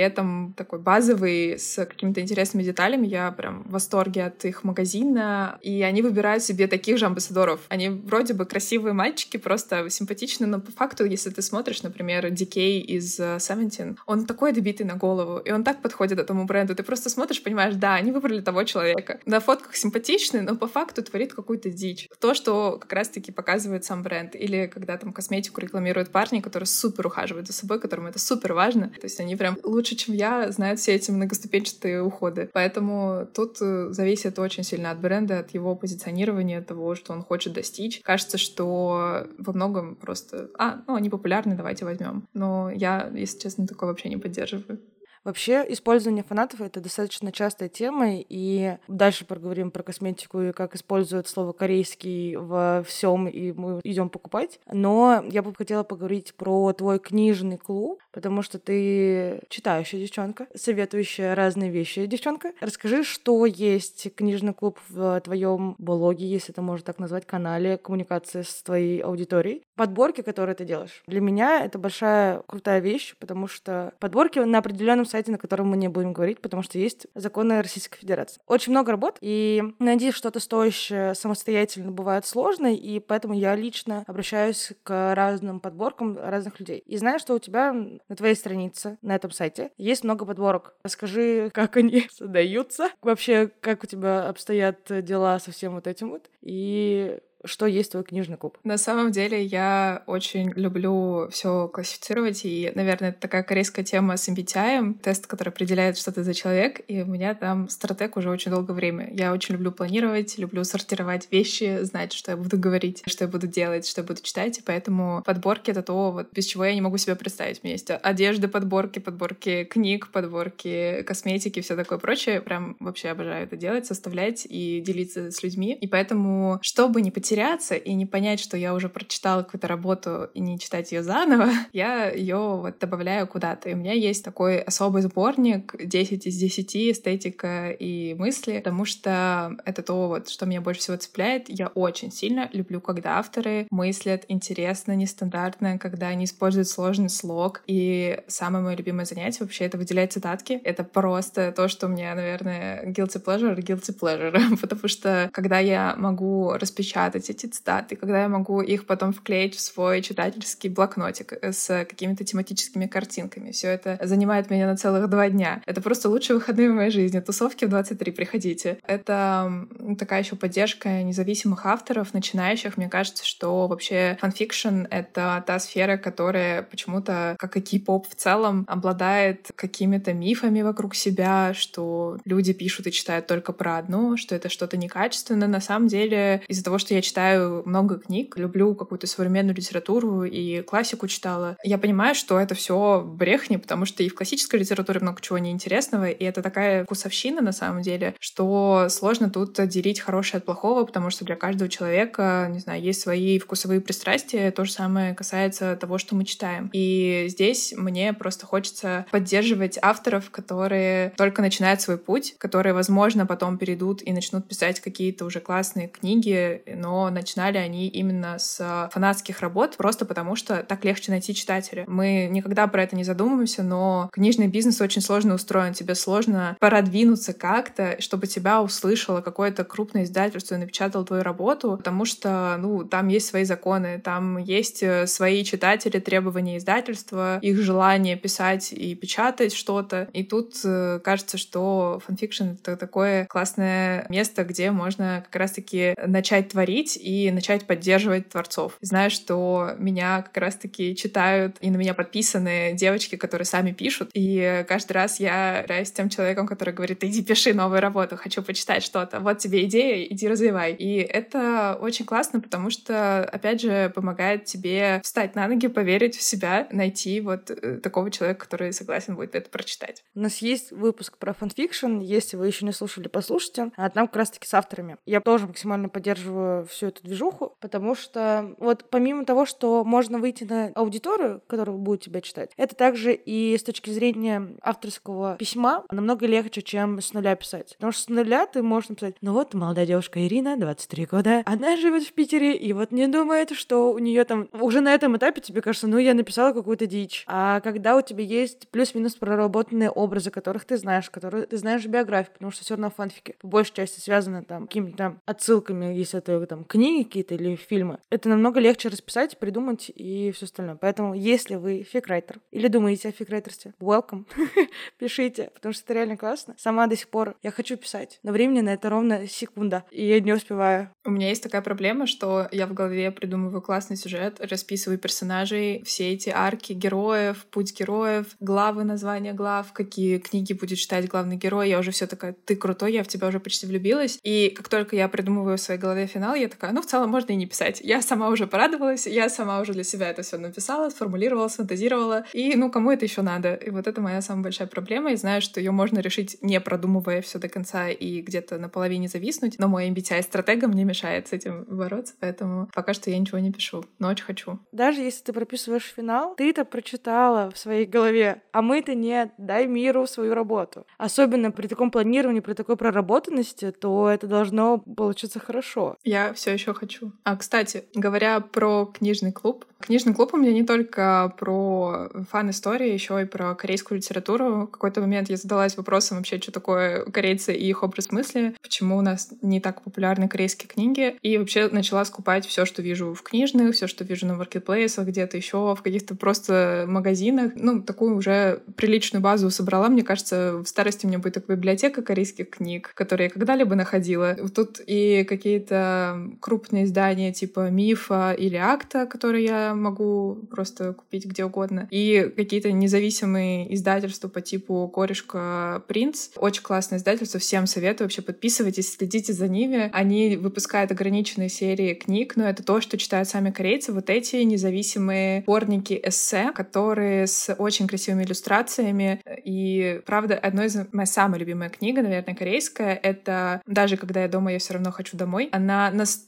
этом такой базовый, с какими-то интересными деталями. Я прям в восторге от их магазина. И они выбирают себе таких же амбассадоров. Они вроде бы красивые мальчики, просто симпатичные, но по факту, если ты смотришь, например, Дикей из uh, Seventeen, он такой добитый на голову, и он так подходит этому бренду. Ты просто смотришь, понимаешь, да, они выбрали того человека. На фотках симпатичный, но по факту творит какую-то дичь. То, что как раз-таки показывает сам бренд. Или когда там косметику рекламируют парни, которые супер ухаживают за собой, которым это супер важно. То есть они прям лучше, чем я, знают все эти многоступенчатые уходы. Поэтому тут э, зависит очень сильно от бренда, от его позиционирования, от того, что он хочет достичь. Кажется, что во многом просто, а, ну, они популярны, давайте возьмем. Но я, если честно, такое вообще не поддерживаю. Вообще, использование фанатов — это достаточно частая тема, и дальше поговорим про косметику и как используют слово «корейский» во всем, и мы идем покупать. Но я бы хотела поговорить про твой книжный клуб, потому что ты читающая девчонка, советующая разные вещи девчонка. Расскажи, что есть книжный клуб в твоем блоге, если это можно так назвать, канале коммуникации с твоей аудиторией. Подборки, которые ты делаешь. Для меня это большая крутая вещь, потому что подборки на определенном сайте, на котором мы не будем говорить, потому что есть законы Российской Федерации. Очень много работ, и найти что-то стоящее самостоятельно бывает сложно, и поэтому я лично обращаюсь к разным подборкам разных людей. И знаю, что у тебя на твоей странице, на этом сайте, есть много подборок. Расскажи, как они создаются, вообще, как у тебя обстоят дела со всем вот этим вот, и что есть твой книжный клуб? На самом деле я очень люблю все классифицировать, и, наверное, это такая корейская тема с MBTI, тест, который определяет, что ты за человек, и у меня там стратег уже очень долгое время. Я очень люблю планировать, люблю сортировать вещи, знать, что я буду говорить, что я буду делать, что я буду читать, и поэтому подборки — это то, вот, без чего я не могу себе представить. У меня есть одежды, подборки, подборки книг, подборки косметики, все такое прочее. Прям вообще обожаю это делать, составлять и делиться с людьми. И поэтому, чтобы не потерять потеряться и не понять, что я уже прочитала какую-то работу и не читать ее заново, я ее вот добавляю куда-то. И у меня есть такой особый сборник 10 из 10 эстетика и мысли, потому что это то, вот, что меня больше всего цепляет. Я очень сильно люблю, когда авторы мыслят интересно, нестандартно, когда они используют сложный слог. И самое мое любимое занятие вообще — это выделять цитатки. Это просто то, что меня, наверное, guilty pleasure, guilty pleasure. потому что когда я могу распечатать делать эти цитаты, когда я могу их потом вклеить в свой читательский блокнотик э, с какими-то тематическими картинками. Все это занимает меня на целых два дня. Это просто лучшие выходные в моей жизни. Тусовки в 23, приходите. Это такая еще поддержка независимых авторов, начинающих. Мне кажется, что вообще фанфикшн — это та сфера, которая почему-то, как и кей-поп в целом, обладает какими-то мифами вокруг себя, что люди пишут и читают только про одно, что это что-то некачественное. На самом деле, из-за того, что я читаю читаю много книг, люблю какую-то современную литературу и классику читала. Я понимаю, что это все брехни, потому что и в классической литературе много чего неинтересного, и это такая вкусовщина на самом деле, что сложно тут делить хорошее от плохого, потому что для каждого человека, не знаю, есть свои вкусовые пристрастия. То же самое касается того, что мы читаем. И здесь мне просто хочется поддерживать авторов, которые только начинают свой путь, которые, возможно, потом перейдут и начнут писать какие-то уже классные книги, но начинали они именно с фанатских работ, просто потому что так легче найти читателя. Мы никогда про это не задумываемся, но книжный бизнес очень сложно устроен. Тебе сложно продвинуться как-то, чтобы тебя услышало какое-то крупное издательство и напечатало твою работу, потому что, ну, там есть свои законы, там есть э, свои читатели, требования издательства, их желание писать и печатать что-то. И тут э, кажется, что фанфикшн — это такое классное место, где можно как раз-таки начать творить и начать поддерживать творцов. Знаю, что меня как раз-таки читают и на меня подписаны девочки, которые сами пишут, и каждый раз я являюсь тем человеком, который говорит, иди пиши новую работу, хочу почитать что-то, вот тебе идея, иди развивай. И это очень классно, потому что, опять же, помогает тебе встать на ноги, поверить в себя, найти вот э, такого человека, который согласен будет это прочитать. У нас есть выпуск про фанфикшн, если вы еще не слушали, послушайте. А там как раз-таки с авторами. Я тоже максимально поддерживаю всю эту движуху, потому что вот помимо того, что можно выйти на аудиторию, которая будет тебя читать, это также и с точки зрения авторского письма намного легче, чем с нуля писать. Потому что с нуля ты можешь написать, ну вот молодая девушка Ирина, 23 года, она живет в Питере и вот не думает, что у нее там уже на этом этапе тебе кажется, ну я написала какую-то дичь. А когда у тебя есть плюс-минус проработанные образы, которых ты знаешь, которые ты знаешь биографию, потому что все равно фанфики по большей части связаны там какими-то отсылками, если это там книги какие-то или фильмы. Это намного легче расписать, придумать и все остальное. Поэтому, если вы фикрайтер или думаете о фикрайтерстве, welcome, пишите, потому что это реально классно. Сама до сих пор я хочу писать, но времени на это ровно секунда, и я не успеваю. У меня есть такая проблема, что я в голове придумываю классный сюжет, расписываю персонажей, все эти арки героев, путь героев, главы, названия глав, какие книги будет читать главный герой. Я уже все такая, ты крутой, я в тебя уже почти влюбилась. И как только я придумываю в своей голове финал, я такая, ну, в целом можно и не писать. Я сама уже порадовалась, я сама уже для себя это все написала, сформулировала, сфантазировала. И, ну, кому это еще надо? И вот это моя самая большая проблема. И знаю, что ее можно решить, не продумывая все до конца и где-то на половине зависнуть. Но мой MBTI-стратега мне мешает с этим бороться, поэтому пока что я ничего не пишу, но очень хочу. Даже если ты прописываешь финал, ты это прочитала в своей голове, а мы-то нет. Дай миру свою работу. Особенно при таком планировании, при такой проработанности, то это должно получиться хорошо. Я все еще хочу. А, кстати, говоря про книжный клуб, книжный клуб у меня не только про фан-истории, еще и про корейскую литературу. В какой-то момент я задалась вопросом вообще, что такое корейцы и их образ мысли, почему у нас не так популярны корейские книги, и вообще начала скупать все, что вижу в книжных, все, что вижу на маркетплейсах, где-то еще, в каких-то просто магазинах. Ну, такую уже приличную базу собрала. Мне кажется, в старости у меня будет такая библиотека корейских книг, которые я когда-либо находила. Тут и какие-то крупные издания типа Мифа или Акта, которые я могу просто купить где угодно, и какие-то независимые издательства по типу Корешка Принц. Очень классное издательство, всем советую. Вообще подписывайтесь, следите за ними. Они выпускают ограниченные серии книг, но это то, что читают сами корейцы. Вот эти независимые сборники эссе, которые с очень красивыми иллюстрациями. И, правда, одной из моя самая любимая книга, наверное, корейская, это «Даже когда я дома, я все равно хочу домой». Она настолько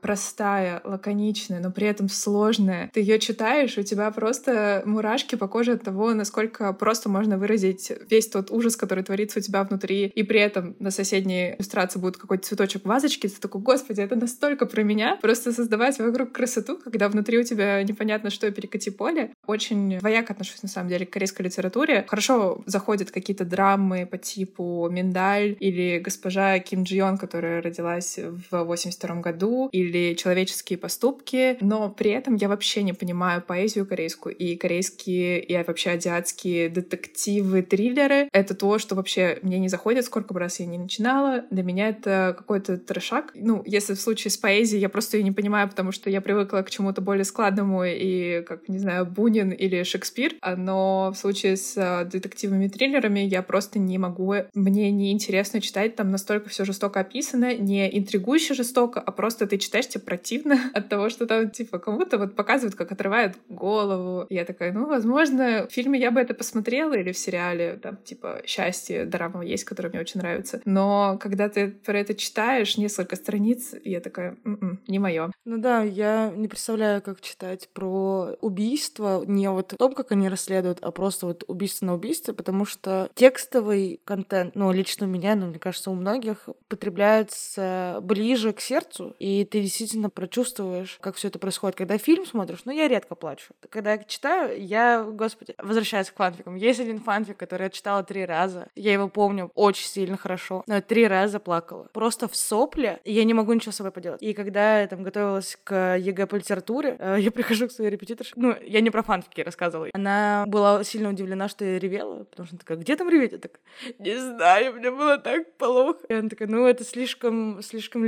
простая, лаконичная, но при этом сложная. Ты ее читаешь, у тебя просто мурашки по коже от того, насколько просто можно выразить весь тот ужас, который творится у тебя внутри, и при этом на соседней иллюстрации будет какой-то цветочек в вазочке, ты такой, господи, это настолько про меня. Просто создавать вокруг красоту, когда внутри у тебя непонятно что, перекати поле. Очень двояко отношусь, на самом деле, к корейской литературе. Хорошо заходят какие-то драмы по типу «Миндаль» или «Госпожа Ким Джи Йон», которая родилась в 82 году, или «Человеческие поступки», но при этом я вообще не понимаю поэзию корейскую и корейские, и вообще азиатские детективы, триллеры. Это то, что вообще мне не заходит, сколько бы раз я не начинала. Для меня это какой-то трешак. Ну, если в случае с поэзией я просто ее не понимаю, потому что я привыкла к чему-то более складному и, как, не знаю, Бунин или Шекспир, но в случае с э, детективными триллерами я просто не могу, мне не интересно читать, там настолько все жестоко описано, не интригующе жестоко, жестоко, а просто ты читаешь, тебе противно от того, что там, типа, кому-то вот показывают, как отрывают голову. я такая, ну, возможно, в фильме я бы это посмотрела или в сериале, там, типа, «Счастье», драма есть, которая мне очень нравится. Но когда ты про это читаешь несколько страниц, я такая, М-м, не мое. Ну да, я не представляю, как читать про убийство, не вот о том, как они расследуют, а просто вот убийство на убийстве, потому что текстовый контент, ну, лично у меня, ну, мне кажется, у многих потребляется ближе к сердцу, и ты действительно прочувствуешь, как все это происходит. Когда фильм смотришь, ну, я редко плачу. Когда я читаю, я, господи, возвращаюсь к фанфикам. Есть один фанфик, который я читала три раза. Я его помню очень сильно хорошо. Но три раза плакала. Просто в сопле, и я не могу ничего с собой поделать. И когда я там готовилась к ЕГЭ по литературе, э, я прихожу к своей репетиторше. Ну, я не про фанфики рассказывала. Она была сильно удивлена, что я ревела, потому что она такая, где там реветь? Я так, не знаю, мне было так плохо. И она такая, ну, это слишком, слишком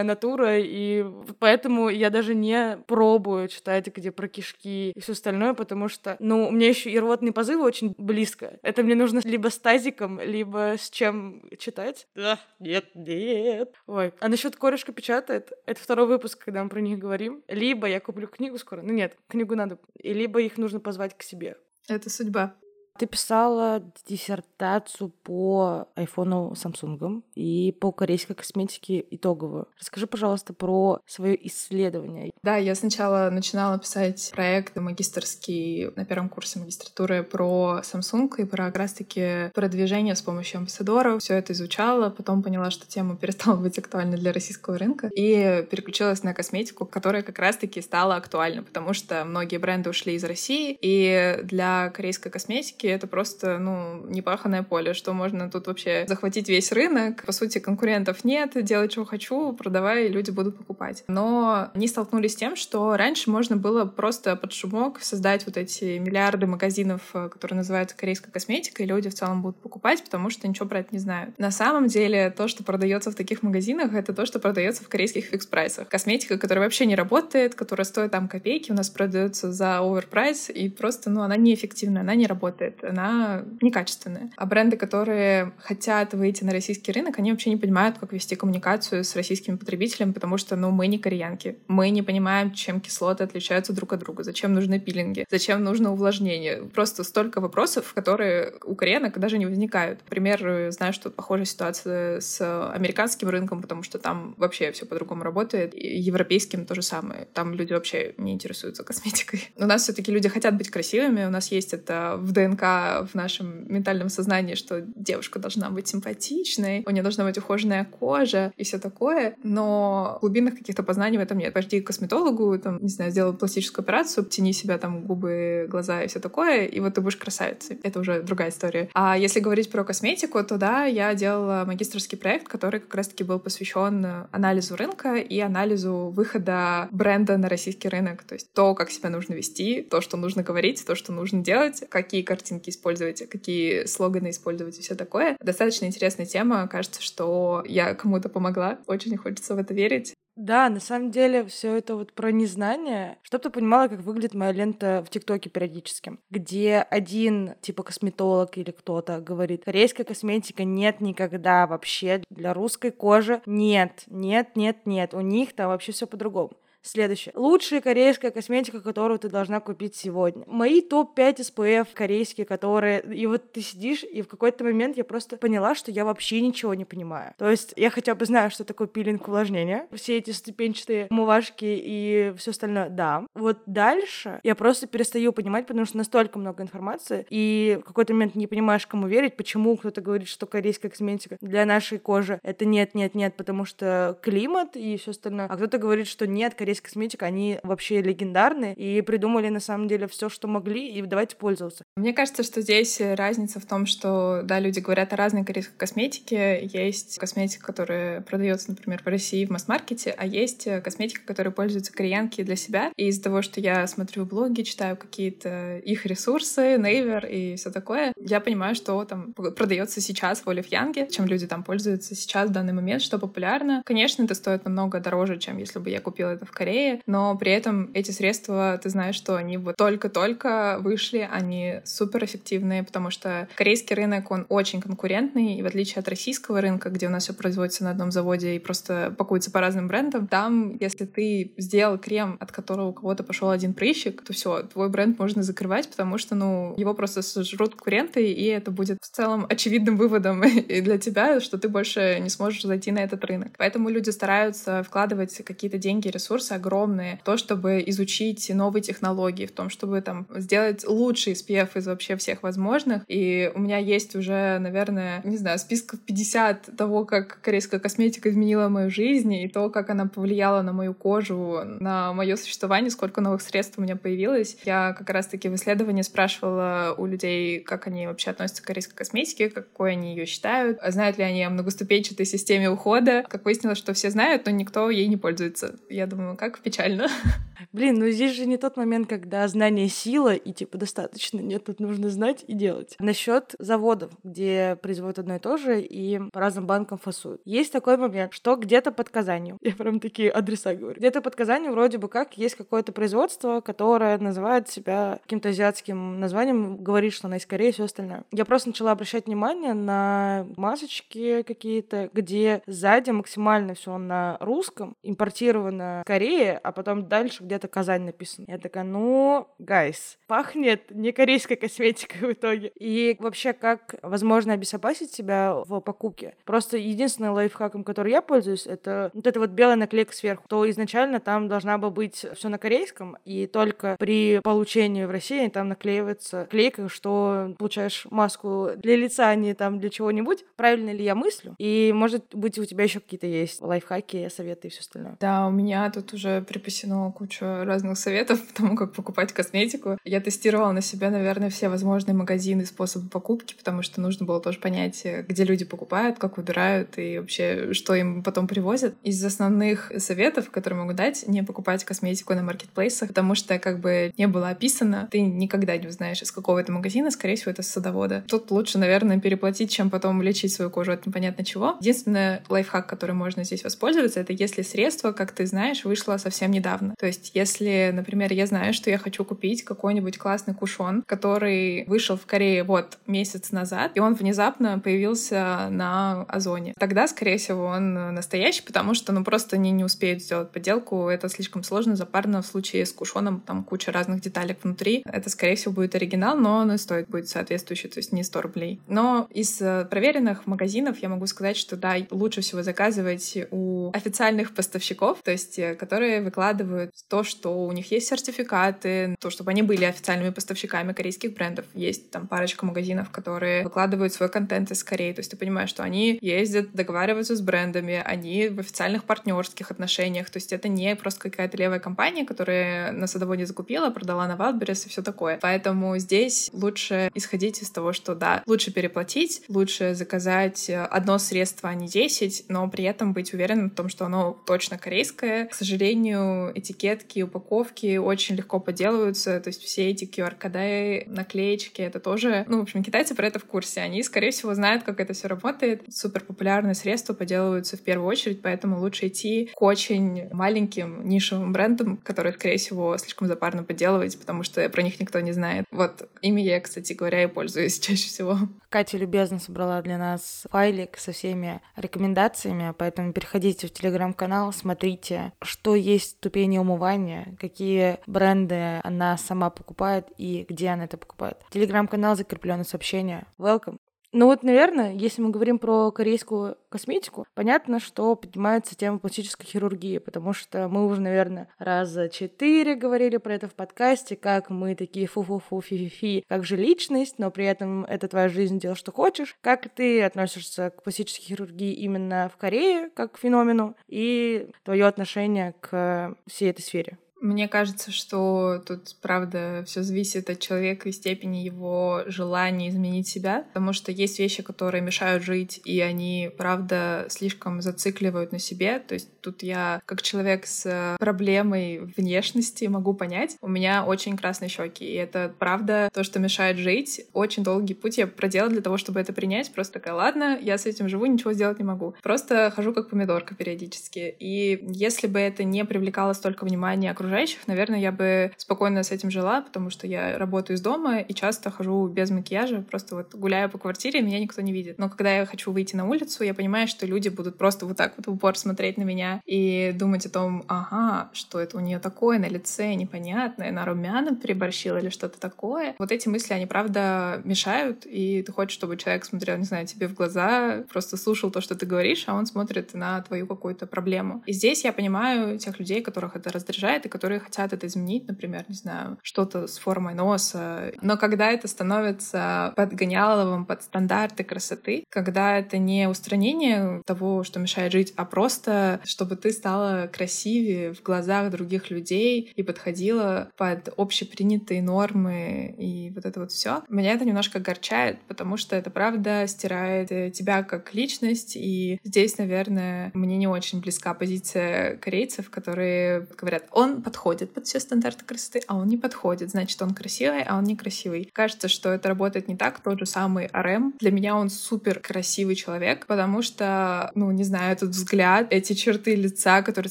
лиричная натура, и поэтому я даже не пробую читать, где про кишки и все остальное, потому что, ну, у меня еще и рвотные позывы очень близко. Это мне нужно либо с тазиком, либо с чем читать. Да, нет, нет. Ой, а насчет корешка печатает, это второй выпуск, когда мы про них говорим. Либо я куплю книгу скоро, ну нет, книгу надо, и либо их нужно позвать к себе. Это судьба. Ты писала диссертацию по айфону Samsung и по корейской косметике итоговую. Расскажи, пожалуйста, про свое исследование. Да, я сначала начинала писать проект магистрский на первом курсе магистратуры про Samsung и про как раз-таки продвижение с помощью амбассадоров. Все это изучала, потом поняла, что тема перестала быть актуальна для российского рынка и переключилась на косметику, которая как раз-таки стала актуальна, потому что многие бренды ушли из России, и для корейской косметики это просто, ну, непаханное поле, что можно тут вообще захватить весь рынок. По сути, конкурентов нет, делать, что хочу, продавай, и люди будут покупать. Но они столкнулись с тем, что раньше можно было просто под шумок создать вот эти миллиарды магазинов, э, которые называются корейской косметикой, и люди в целом будут покупать, потому что ничего про это не знают. На самом деле, то, что продается в таких магазинах, это то, что продается в корейских фикс-прайсах. Косметика, которая вообще не работает, которая стоит там копейки, у нас продается за оверпрайс, и просто, ну, она неэффективная, она не работает она некачественная. А бренды, которые хотят выйти на российский рынок, они вообще не понимают, как вести коммуникацию с российскими потребителями, потому что, ну, мы не кореянки. Мы не понимаем, чем кислоты отличаются друг от друга, зачем нужны пилинги, зачем нужно увлажнение. Просто столько вопросов, которые у кореянок даже не возникают. Например, знаю, что похожая ситуация с американским рынком, потому что там вообще все по-другому работает. И европейским то же самое. Там люди вообще не интересуются косметикой. У нас все-таки люди хотят быть красивыми, у нас есть это в ДНК в нашем ментальном сознании, что девушка должна быть симпатичной, у нее должна быть ухоженная кожа и все такое, но глубинных каких-то познаний в этом нет. Пойди к косметологу, там, не знаю, сделай пластическую операцию, обтяни себя там губы, глаза и все такое, и вот ты будешь красавицей. Это уже другая история. А если говорить про косметику, то да, я делала магистрский проект, который как раз-таки был посвящен анализу рынка и анализу выхода бренда на российский рынок. То есть то, как себя нужно вести, то, что нужно говорить, то, что нужно делать, какие картинки картинки использовать, какие слоганы использовать и все такое. Достаточно интересная тема. Кажется, что я кому-то помогла. Очень хочется в это верить. Да, на самом деле все это вот про незнание. Чтобы ты понимала, как выглядит моя лента в ТикТоке периодически, где один типа косметолог или кто-то говорит, корейская косметика нет никогда вообще для русской кожи. Нет, нет, нет, нет. У них там вообще все по-другому. Следующее. Лучшая корейская косметика, которую ты должна купить сегодня. Мои топ-5 SPF корейские, которые... И вот ты сидишь, и в какой-то момент я просто поняла, что я вообще ничего не понимаю. То есть я хотя бы знаю, что такое пилинг увлажнения. Все эти ступенчатые умывашки и все остальное, да. Вот дальше я просто перестаю понимать, потому что настолько много информации, и в какой-то момент не понимаешь, кому верить, почему кто-то говорит, что корейская косметика для нашей кожи это нет, нет, нет, потому что климат и все остальное, а кто-то говорит, что нет, корейская есть косметика, они вообще легендарны и придумали на самом деле все, что могли, и давайте пользоваться. Мне кажется, что здесь разница в том, что, да, люди говорят о разной корейской косметике. Есть косметика, которая продается, например, в России в масс-маркете, а есть косметика, которой пользуются кореянки для себя. И из-за того, что я смотрю блоги, читаю какие-то их ресурсы, Naver и все такое, я понимаю, что там продается сейчас в Олив Янге, чем люди там пользуются сейчас в данный момент, что популярно. Конечно, это стоит намного дороже, чем если бы я купила это в Корее, но при этом эти средства, ты знаешь, что они вот только-только вышли, они супер эффективные, потому что корейский рынок, он очень конкурентный, и в отличие от российского рынка, где у нас все производится на одном заводе и просто пакуется по разным брендам, там, если ты сделал крем, от которого у кого-то пошел один прыщик, то все, твой бренд можно закрывать, потому что, ну, его просто сожрут конкуренты, и это будет в целом очевидным выводом и для тебя, что ты больше не сможешь зайти на этот рынок. Поэтому люди стараются вкладывать какие-то деньги, ресурсы огромные в то, чтобы изучить новые технологии, в том, чтобы там сделать лучший SPF из вообще всех возможных. И у меня есть уже, наверное, не знаю, списков 50 того, как корейская косметика изменила мою жизнь, и то, как она повлияла на мою кожу, на мое существование, сколько новых средств у меня появилось. Я как раз-таки в исследовании спрашивала у людей, как они вообще относятся к корейской косметике, какой они ее считают, знают ли они о многоступенчатой системе ухода. Как выяснилось, что все знают, но никто ей не пользуется. Я думаю, как печально. Блин, ну здесь же не тот момент, когда знание сила, и типа достаточно. Нет, тут нужно знать и делать. Насчет заводов, где производят одно и то же и по разным банкам фасуют. Есть такой момент, что где-то под Казанью, я прям такие адреса говорю, где-то под Казанью вроде бы как есть какое-то производство, которое называет себя каким-то азиатским названием, говорит, что она из Кореи и все остальное. Я просто начала обращать внимание на масочки какие-то, где сзади максимально все на русском, импортировано в Корее, а потом дальше где-то Казань написано. Я такая, ну, гайс, пахнет не корейской косметикой в итоге. И вообще, как возможно обезопасить себя в покупке? Просто единственным лайфхаком, который я пользуюсь, это вот эта вот белая наклейка сверху. То изначально там должна бы быть все на корейском, и только при получении в России там наклеивается клейка, что получаешь маску для лица, а не там для чего-нибудь. Правильно ли я мыслю? И, может быть, у тебя еще какие-то есть лайфхаки, советы и все остальное? Да, у меня тут уже припасено кучу разных советов по тому, как покупать косметику. Я тестировала на себя, наверное, все возможные магазины, способы покупки, потому что нужно было тоже понять, где люди покупают, как выбирают и вообще, что им потом привозят. Из основных советов, которые могу дать, не покупать косметику на маркетплейсах, потому что как бы не было описано, ты никогда не узнаешь, из какого это магазина, скорее всего, это с садовода. Тут лучше, наверное, переплатить, чем потом лечить свою кожу от непонятно чего. Единственный лайфхак, который можно здесь воспользоваться, это если средство, как ты знаешь, вышло совсем недавно. То есть если, например, я знаю, что я хочу купить какой-нибудь классный кушон, который вышел в Корее вот месяц назад, и он внезапно появился на Озоне, тогда, скорее всего, он настоящий, потому что, ну, просто они не успеют сделать подделку, это слишком сложно, запарно в случае с кушоном, там куча разных деталек внутри. Это, скорее всего, будет оригинал, но он и стоит будет соответствующий, то есть не 100 рублей. Но из э, проверенных магазинов я могу сказать, что да, лучше всего заказывать у официальных поставщиков, то есть э, которые выкладывают то, что у них есть сертификаты, то, чтобы они были официальными поставщиками корейских брендов. Есть там парочка магазинов, которые выкладывают свой контент из Кореи. То есть ты понимаешь, что они ездят, договариваются с брендами, они в официальных партнерских отношениях. То есть это не просто какая-то левая компания, которая на садоводе закупила, продала на Wildberries и все такое. Поэтому здесь лучше исходить из того, что да, лучше переплатить, лучше заказать одно средство, а не 10, но при этом быть уверенным в том, что оно точно корейское. К сожалению, этикетки упаковки очень легко поделываются, то есть все эти QR-коды, наклеечки, это тоже, ну, в общем, китайцы про это в курсе, они, скорее всего, знают, как это все работает. Супер популярные средства поделываются в первую очередь, поэтому лучше идти к очень маленьким нишевым брендам, которые, скорее всего, слишком запарно поделывать, потому что про них никто не знает. Вот ими я, кстати говоря, и пользуюсь чаще всего. Катя любезно собрала для нас файлик со всеми рекомендациями, поэтому переходите в телеграм-канал, смотрите, что есть ступени умывания, какие бренды она сама покупает и где она это покупает. Телеграм-канал закрепленное сообщение. Welcome. Ну вот, наверное, если мы говорим про корейскую косметику, понятно, что поднимается тема пластической хирургии, потому что мы уже, наверное, раза четыре говорили про это в подкасте, как мы такие фу-фу-фу, фи-фи-фи, как же личность, но при этом это твоя жизнь, делай, что хочешь. Как ты относишься к пластической хирургии именно в Корее, как к феномену, и твое отношение к всей этой сфере? Мне кажется, что тут, правда, все зависит от человека и степени его желания изменить себя, потому что есть вещи, которые мешают жить, и они, правда, слишком зацикливают на себе. То есть тут я, как человек с проблемой внешности, могу понять, у меня очень красные щеки, и это, правда, то, что мешает жить. Очень долгий путь я проделала для того, чтобы это принять. Просто такая, ладно, я с этим живу, ничего сделать не могу. Просто хожу как помидорка периодически. И если бы это не привлекало столько внимания окружающих, окружающих, наверное, я бы спокойно с этим жила, потому что я работаю из дома и часто хожу без макияжа, просто вот гуляю по квартире, меня никто не видит. Но когда я хочу выйти на улицу, я понимаю, что люди будут просто вот так вот в упор смотреть на меня и думать о том, ага, что это у нее такое на лице непонятное, она румяна переборщила или что-то такое. Вот эти мысли, они правда мешают, и ты хочешь, чтобы человек смотрел, не знаю, тебе в глаза, просто слушал то, что ты говоришь, а он смотрит на твою какую-то проблему. И здесь я понимаю тех людей, которых это раздражает, и которые хотят это изменить, например, не знаю, что-то с формой носа. Но когда это становится подгоняловым под стандарты красоты, когда это не устранение того, что мешает жить, а просто, чтобы ты стала красивее в глазах других людей и подходила под общепринятые нормы и вот это вот все, меня это немножко огорчает, потому что это правда стирает тебя как личность, и здесь, наверное, мне не очень близка позиция корейцев, которые говорят, он подходит под все стандарты красоты, а он не подходит. Значит, он красивый, а он некрасивый. Кажется, что это работает не так. Тот же самый Арем. Для меня он супер красивый человек, потому что, ну, не знаю, этот взгляд, эти черты лица, которые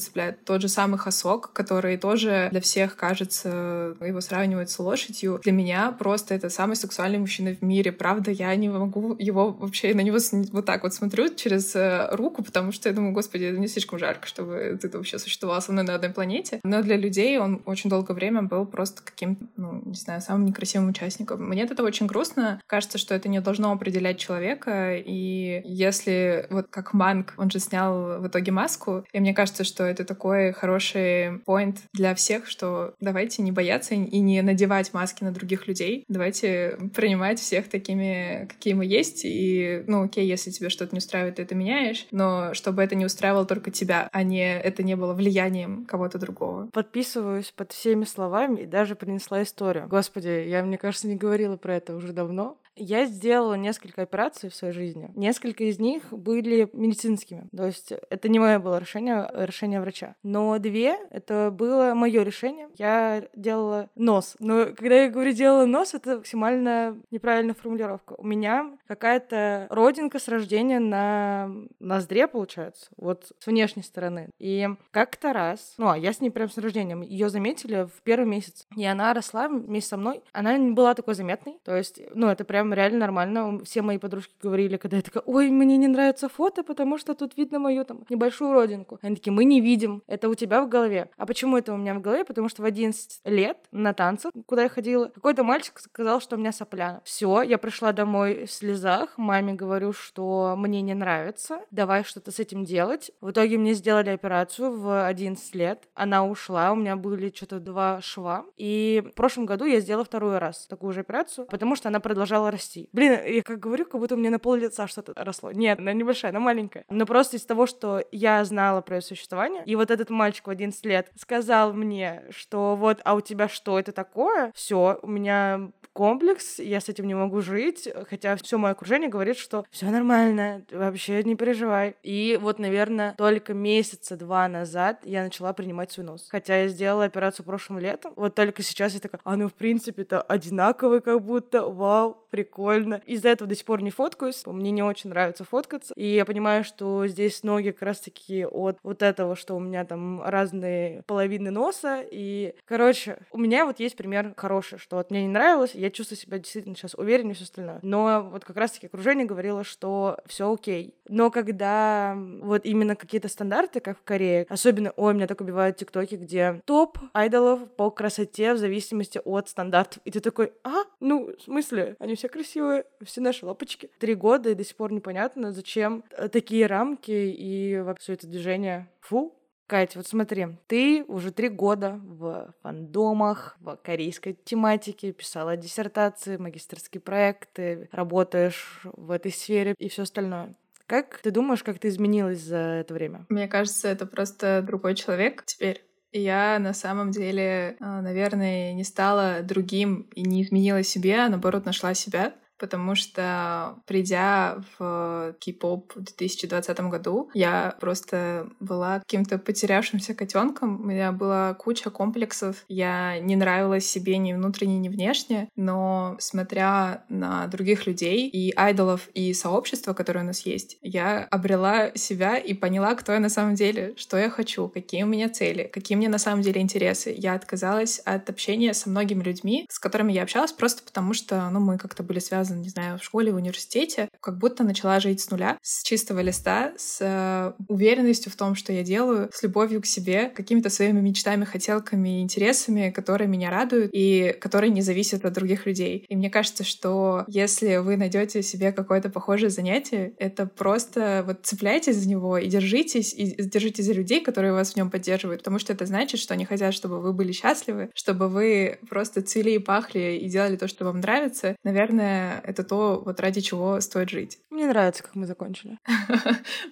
цепляют. Тот же самый Хасок, который тоже для всех кажется, его сравнивают с лошадью. Для меня просто это самый сексуальный мужчина в мире. Правда, я не могу его вообще на него вот так вот смотрю через э, руку, потому что я думаю, господи, это не слишком жарко, чтобы ты вообще существовал со мной на одной планете. Но для людей он он очень долгое время был просто каким-то, ну, не знаю, самым некрасивым участником. Мне это очень грустно. Кажется, что это не должно определять человека. И если вот как Манк, он же снял в итоге маску, и мне кажется, что это такой хороший поинт для всех, что давайте не бояться и не надевать маски на других людей. Давайте принимать всех такими, какие мы есть. И, ну, окей, если тебе что-то не устраивает, ты это меняешь, но чтобы это не устраивало только тебя, а не это не было влиянием кого-то другого. Подписываю подписываюсь под всеми словами и даже принесла историю. Господи, я, мне кажется, не говорила про это уже давно. Я сделала несколько операций в своей жизни. Несколько из них были медицинскими. То есть это не мое было решение, решение врача. Но две — это было мое решение. Я делала нос. Но когда я говорю делала нос, это максимально неправильная формулировка. У меня какая-то родинка с рождения на ноздре, получается, вот с внешней стороны. И как-то раз, ну, а я с ней прям с рождением, ее заметили в первый месяц. И она росла вместе со мной. Она не была такой заметной. То есть, ну, это прям реально нормально. Все мои подружки говорили, когда я такая, ой, мне не нравится фото, потому что тут видно мою там небольшую родинку. Они такие, мы не видим, это у тебя в голове. А почему это у меня в голове? Потому что в 11 лет на танцы, куда я ходила, какой-то мальчик сказал, что у меня сопля. Все, я пришла домой в слезах, маме говорю, что мне не нравится, давай что-то с этим делать. В итоге мне сделали операцию в 11 лет, она ушла, у меня были что-то два шва. И в прошлом году я сделала второй раз такую же операцию, потому что она продолжала расти. Блин, я как говорю, как будто у меня на пол лица что-то росло. Нет, она небольшая, она маленькая. Но просто из того, что я знала про ее существование, и вот этот мальчик в 11 лет сказал мне, что вот, а у тебя что это такое? Все, у меня комплекс, я с этим не могу жить, хотя все мое окружение говорит, что все нормально, вообще не переживай. И вот, наверное, только месяца два назад я начала принимать свой нос. Хотя я сделала операцию прошлым летом, вот только сейчас я такая, а ну, в принципе-то одинаковый как будто, вау, прикольно. Из-за этого до сих пор не фоткаюсь, мне не очень нравится фоткаться, и я понимаю, что здесь ноги как раз-таки от вот этого, что у меня там разные половины носа, и, короче, у меня вот есть пример хороший, что вот мне не нравилось, я чувствую себя действительно сейчас увереннее все остальное. Но вот как раз-таки окружение говорило, что все окей. Но когда вот именно какие-то стандарты, как в Корее, особенно, ой, меня так убивают тиктоки, где топ айдолов по красоте в зависимости от стандартов. И ты такой, а? Ну, в смысле? Они все красивые, все наши лапочки. Три года, и до сих пор непонятно, зачем э, такие рамки и вообще это движение. Фу, Катя, вот смотри, ты уже три года в фандомах, в корейской тематике, писала диссертации, магистрские проекты, работаешь в этой сфере и все остальное. Как ты думаешь, как ты изменилась за это время? Мне кажется, это просто другой человек теперь Я на самом деле, а, наверное, не стала другим и не изменила себе, а наоборот нашла себя потому что придя в кей-поп в 2020 году, я просто была каким-то потерявшимся котенком. У меня была куча комплексов. Я не нравилась себе ни внутренне, ни внешне, но смотря на других людей и айдолов, и сообщества, которые у нас есть, я обрела себя и поняла, кто я на самом деле, что я хочу, какие у меня цели, какие мне на самом деле интересы. Я отказалась от общения со многими людьми, с которыми я общалась просто потому, что ну, мы как-то были связаны связана, не знаю, в школе, в университете, как будто начала жить с нуля, с чистого листа, с э, уверенностью в том, что я делаю, с любовью к себе, какими-то своими мечтами, хотелками, интересами, которые меня радуют и которые не зависят от других людей. И мне кажется, что если вы найдете себе какое-то похожее занятие, это просто вот цепляйтесь за него и держитесь, и держитесь за людей, которые вас в нем поддерживают, потому что это значит, что они хотят, чтобы вы были счастливы, чтобы вы просто цвели и пахли и делали то, что вам нравится. Наверное, это то, вот ради чего стоит жить. Мне нравится, как мы закончили.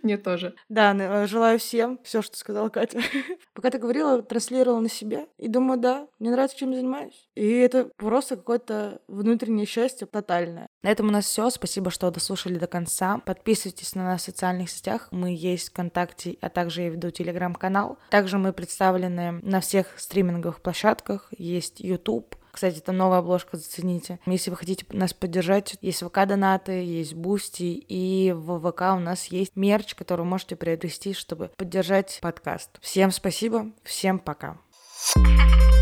Мне тоже. Да, желаю всем все, что сказала Катя. Пока ты говорила, транслировала на себя. И думаю, да, мне нравится, чем занимаюсь. И это просто какое-то внутреннее счастье тотальное. На этом у нас все. Спасибо, что дослушали до конца. Подписывайтесь на нас в социальных сетях. Мы есть ВКонтакте, а также я веду телеграм-канал. Также мы представлены на всех стриминговых площадках. Есть YouTube, кстати, это новая обложка, зацените. Если вы хотите нас поддержать, есть ВК-донаты, есть Бусти, и в ВК у нас есть мерч, который вы можете приобрести, чтобы поддержать подкаст. Всем спасибо, всем пока. thank you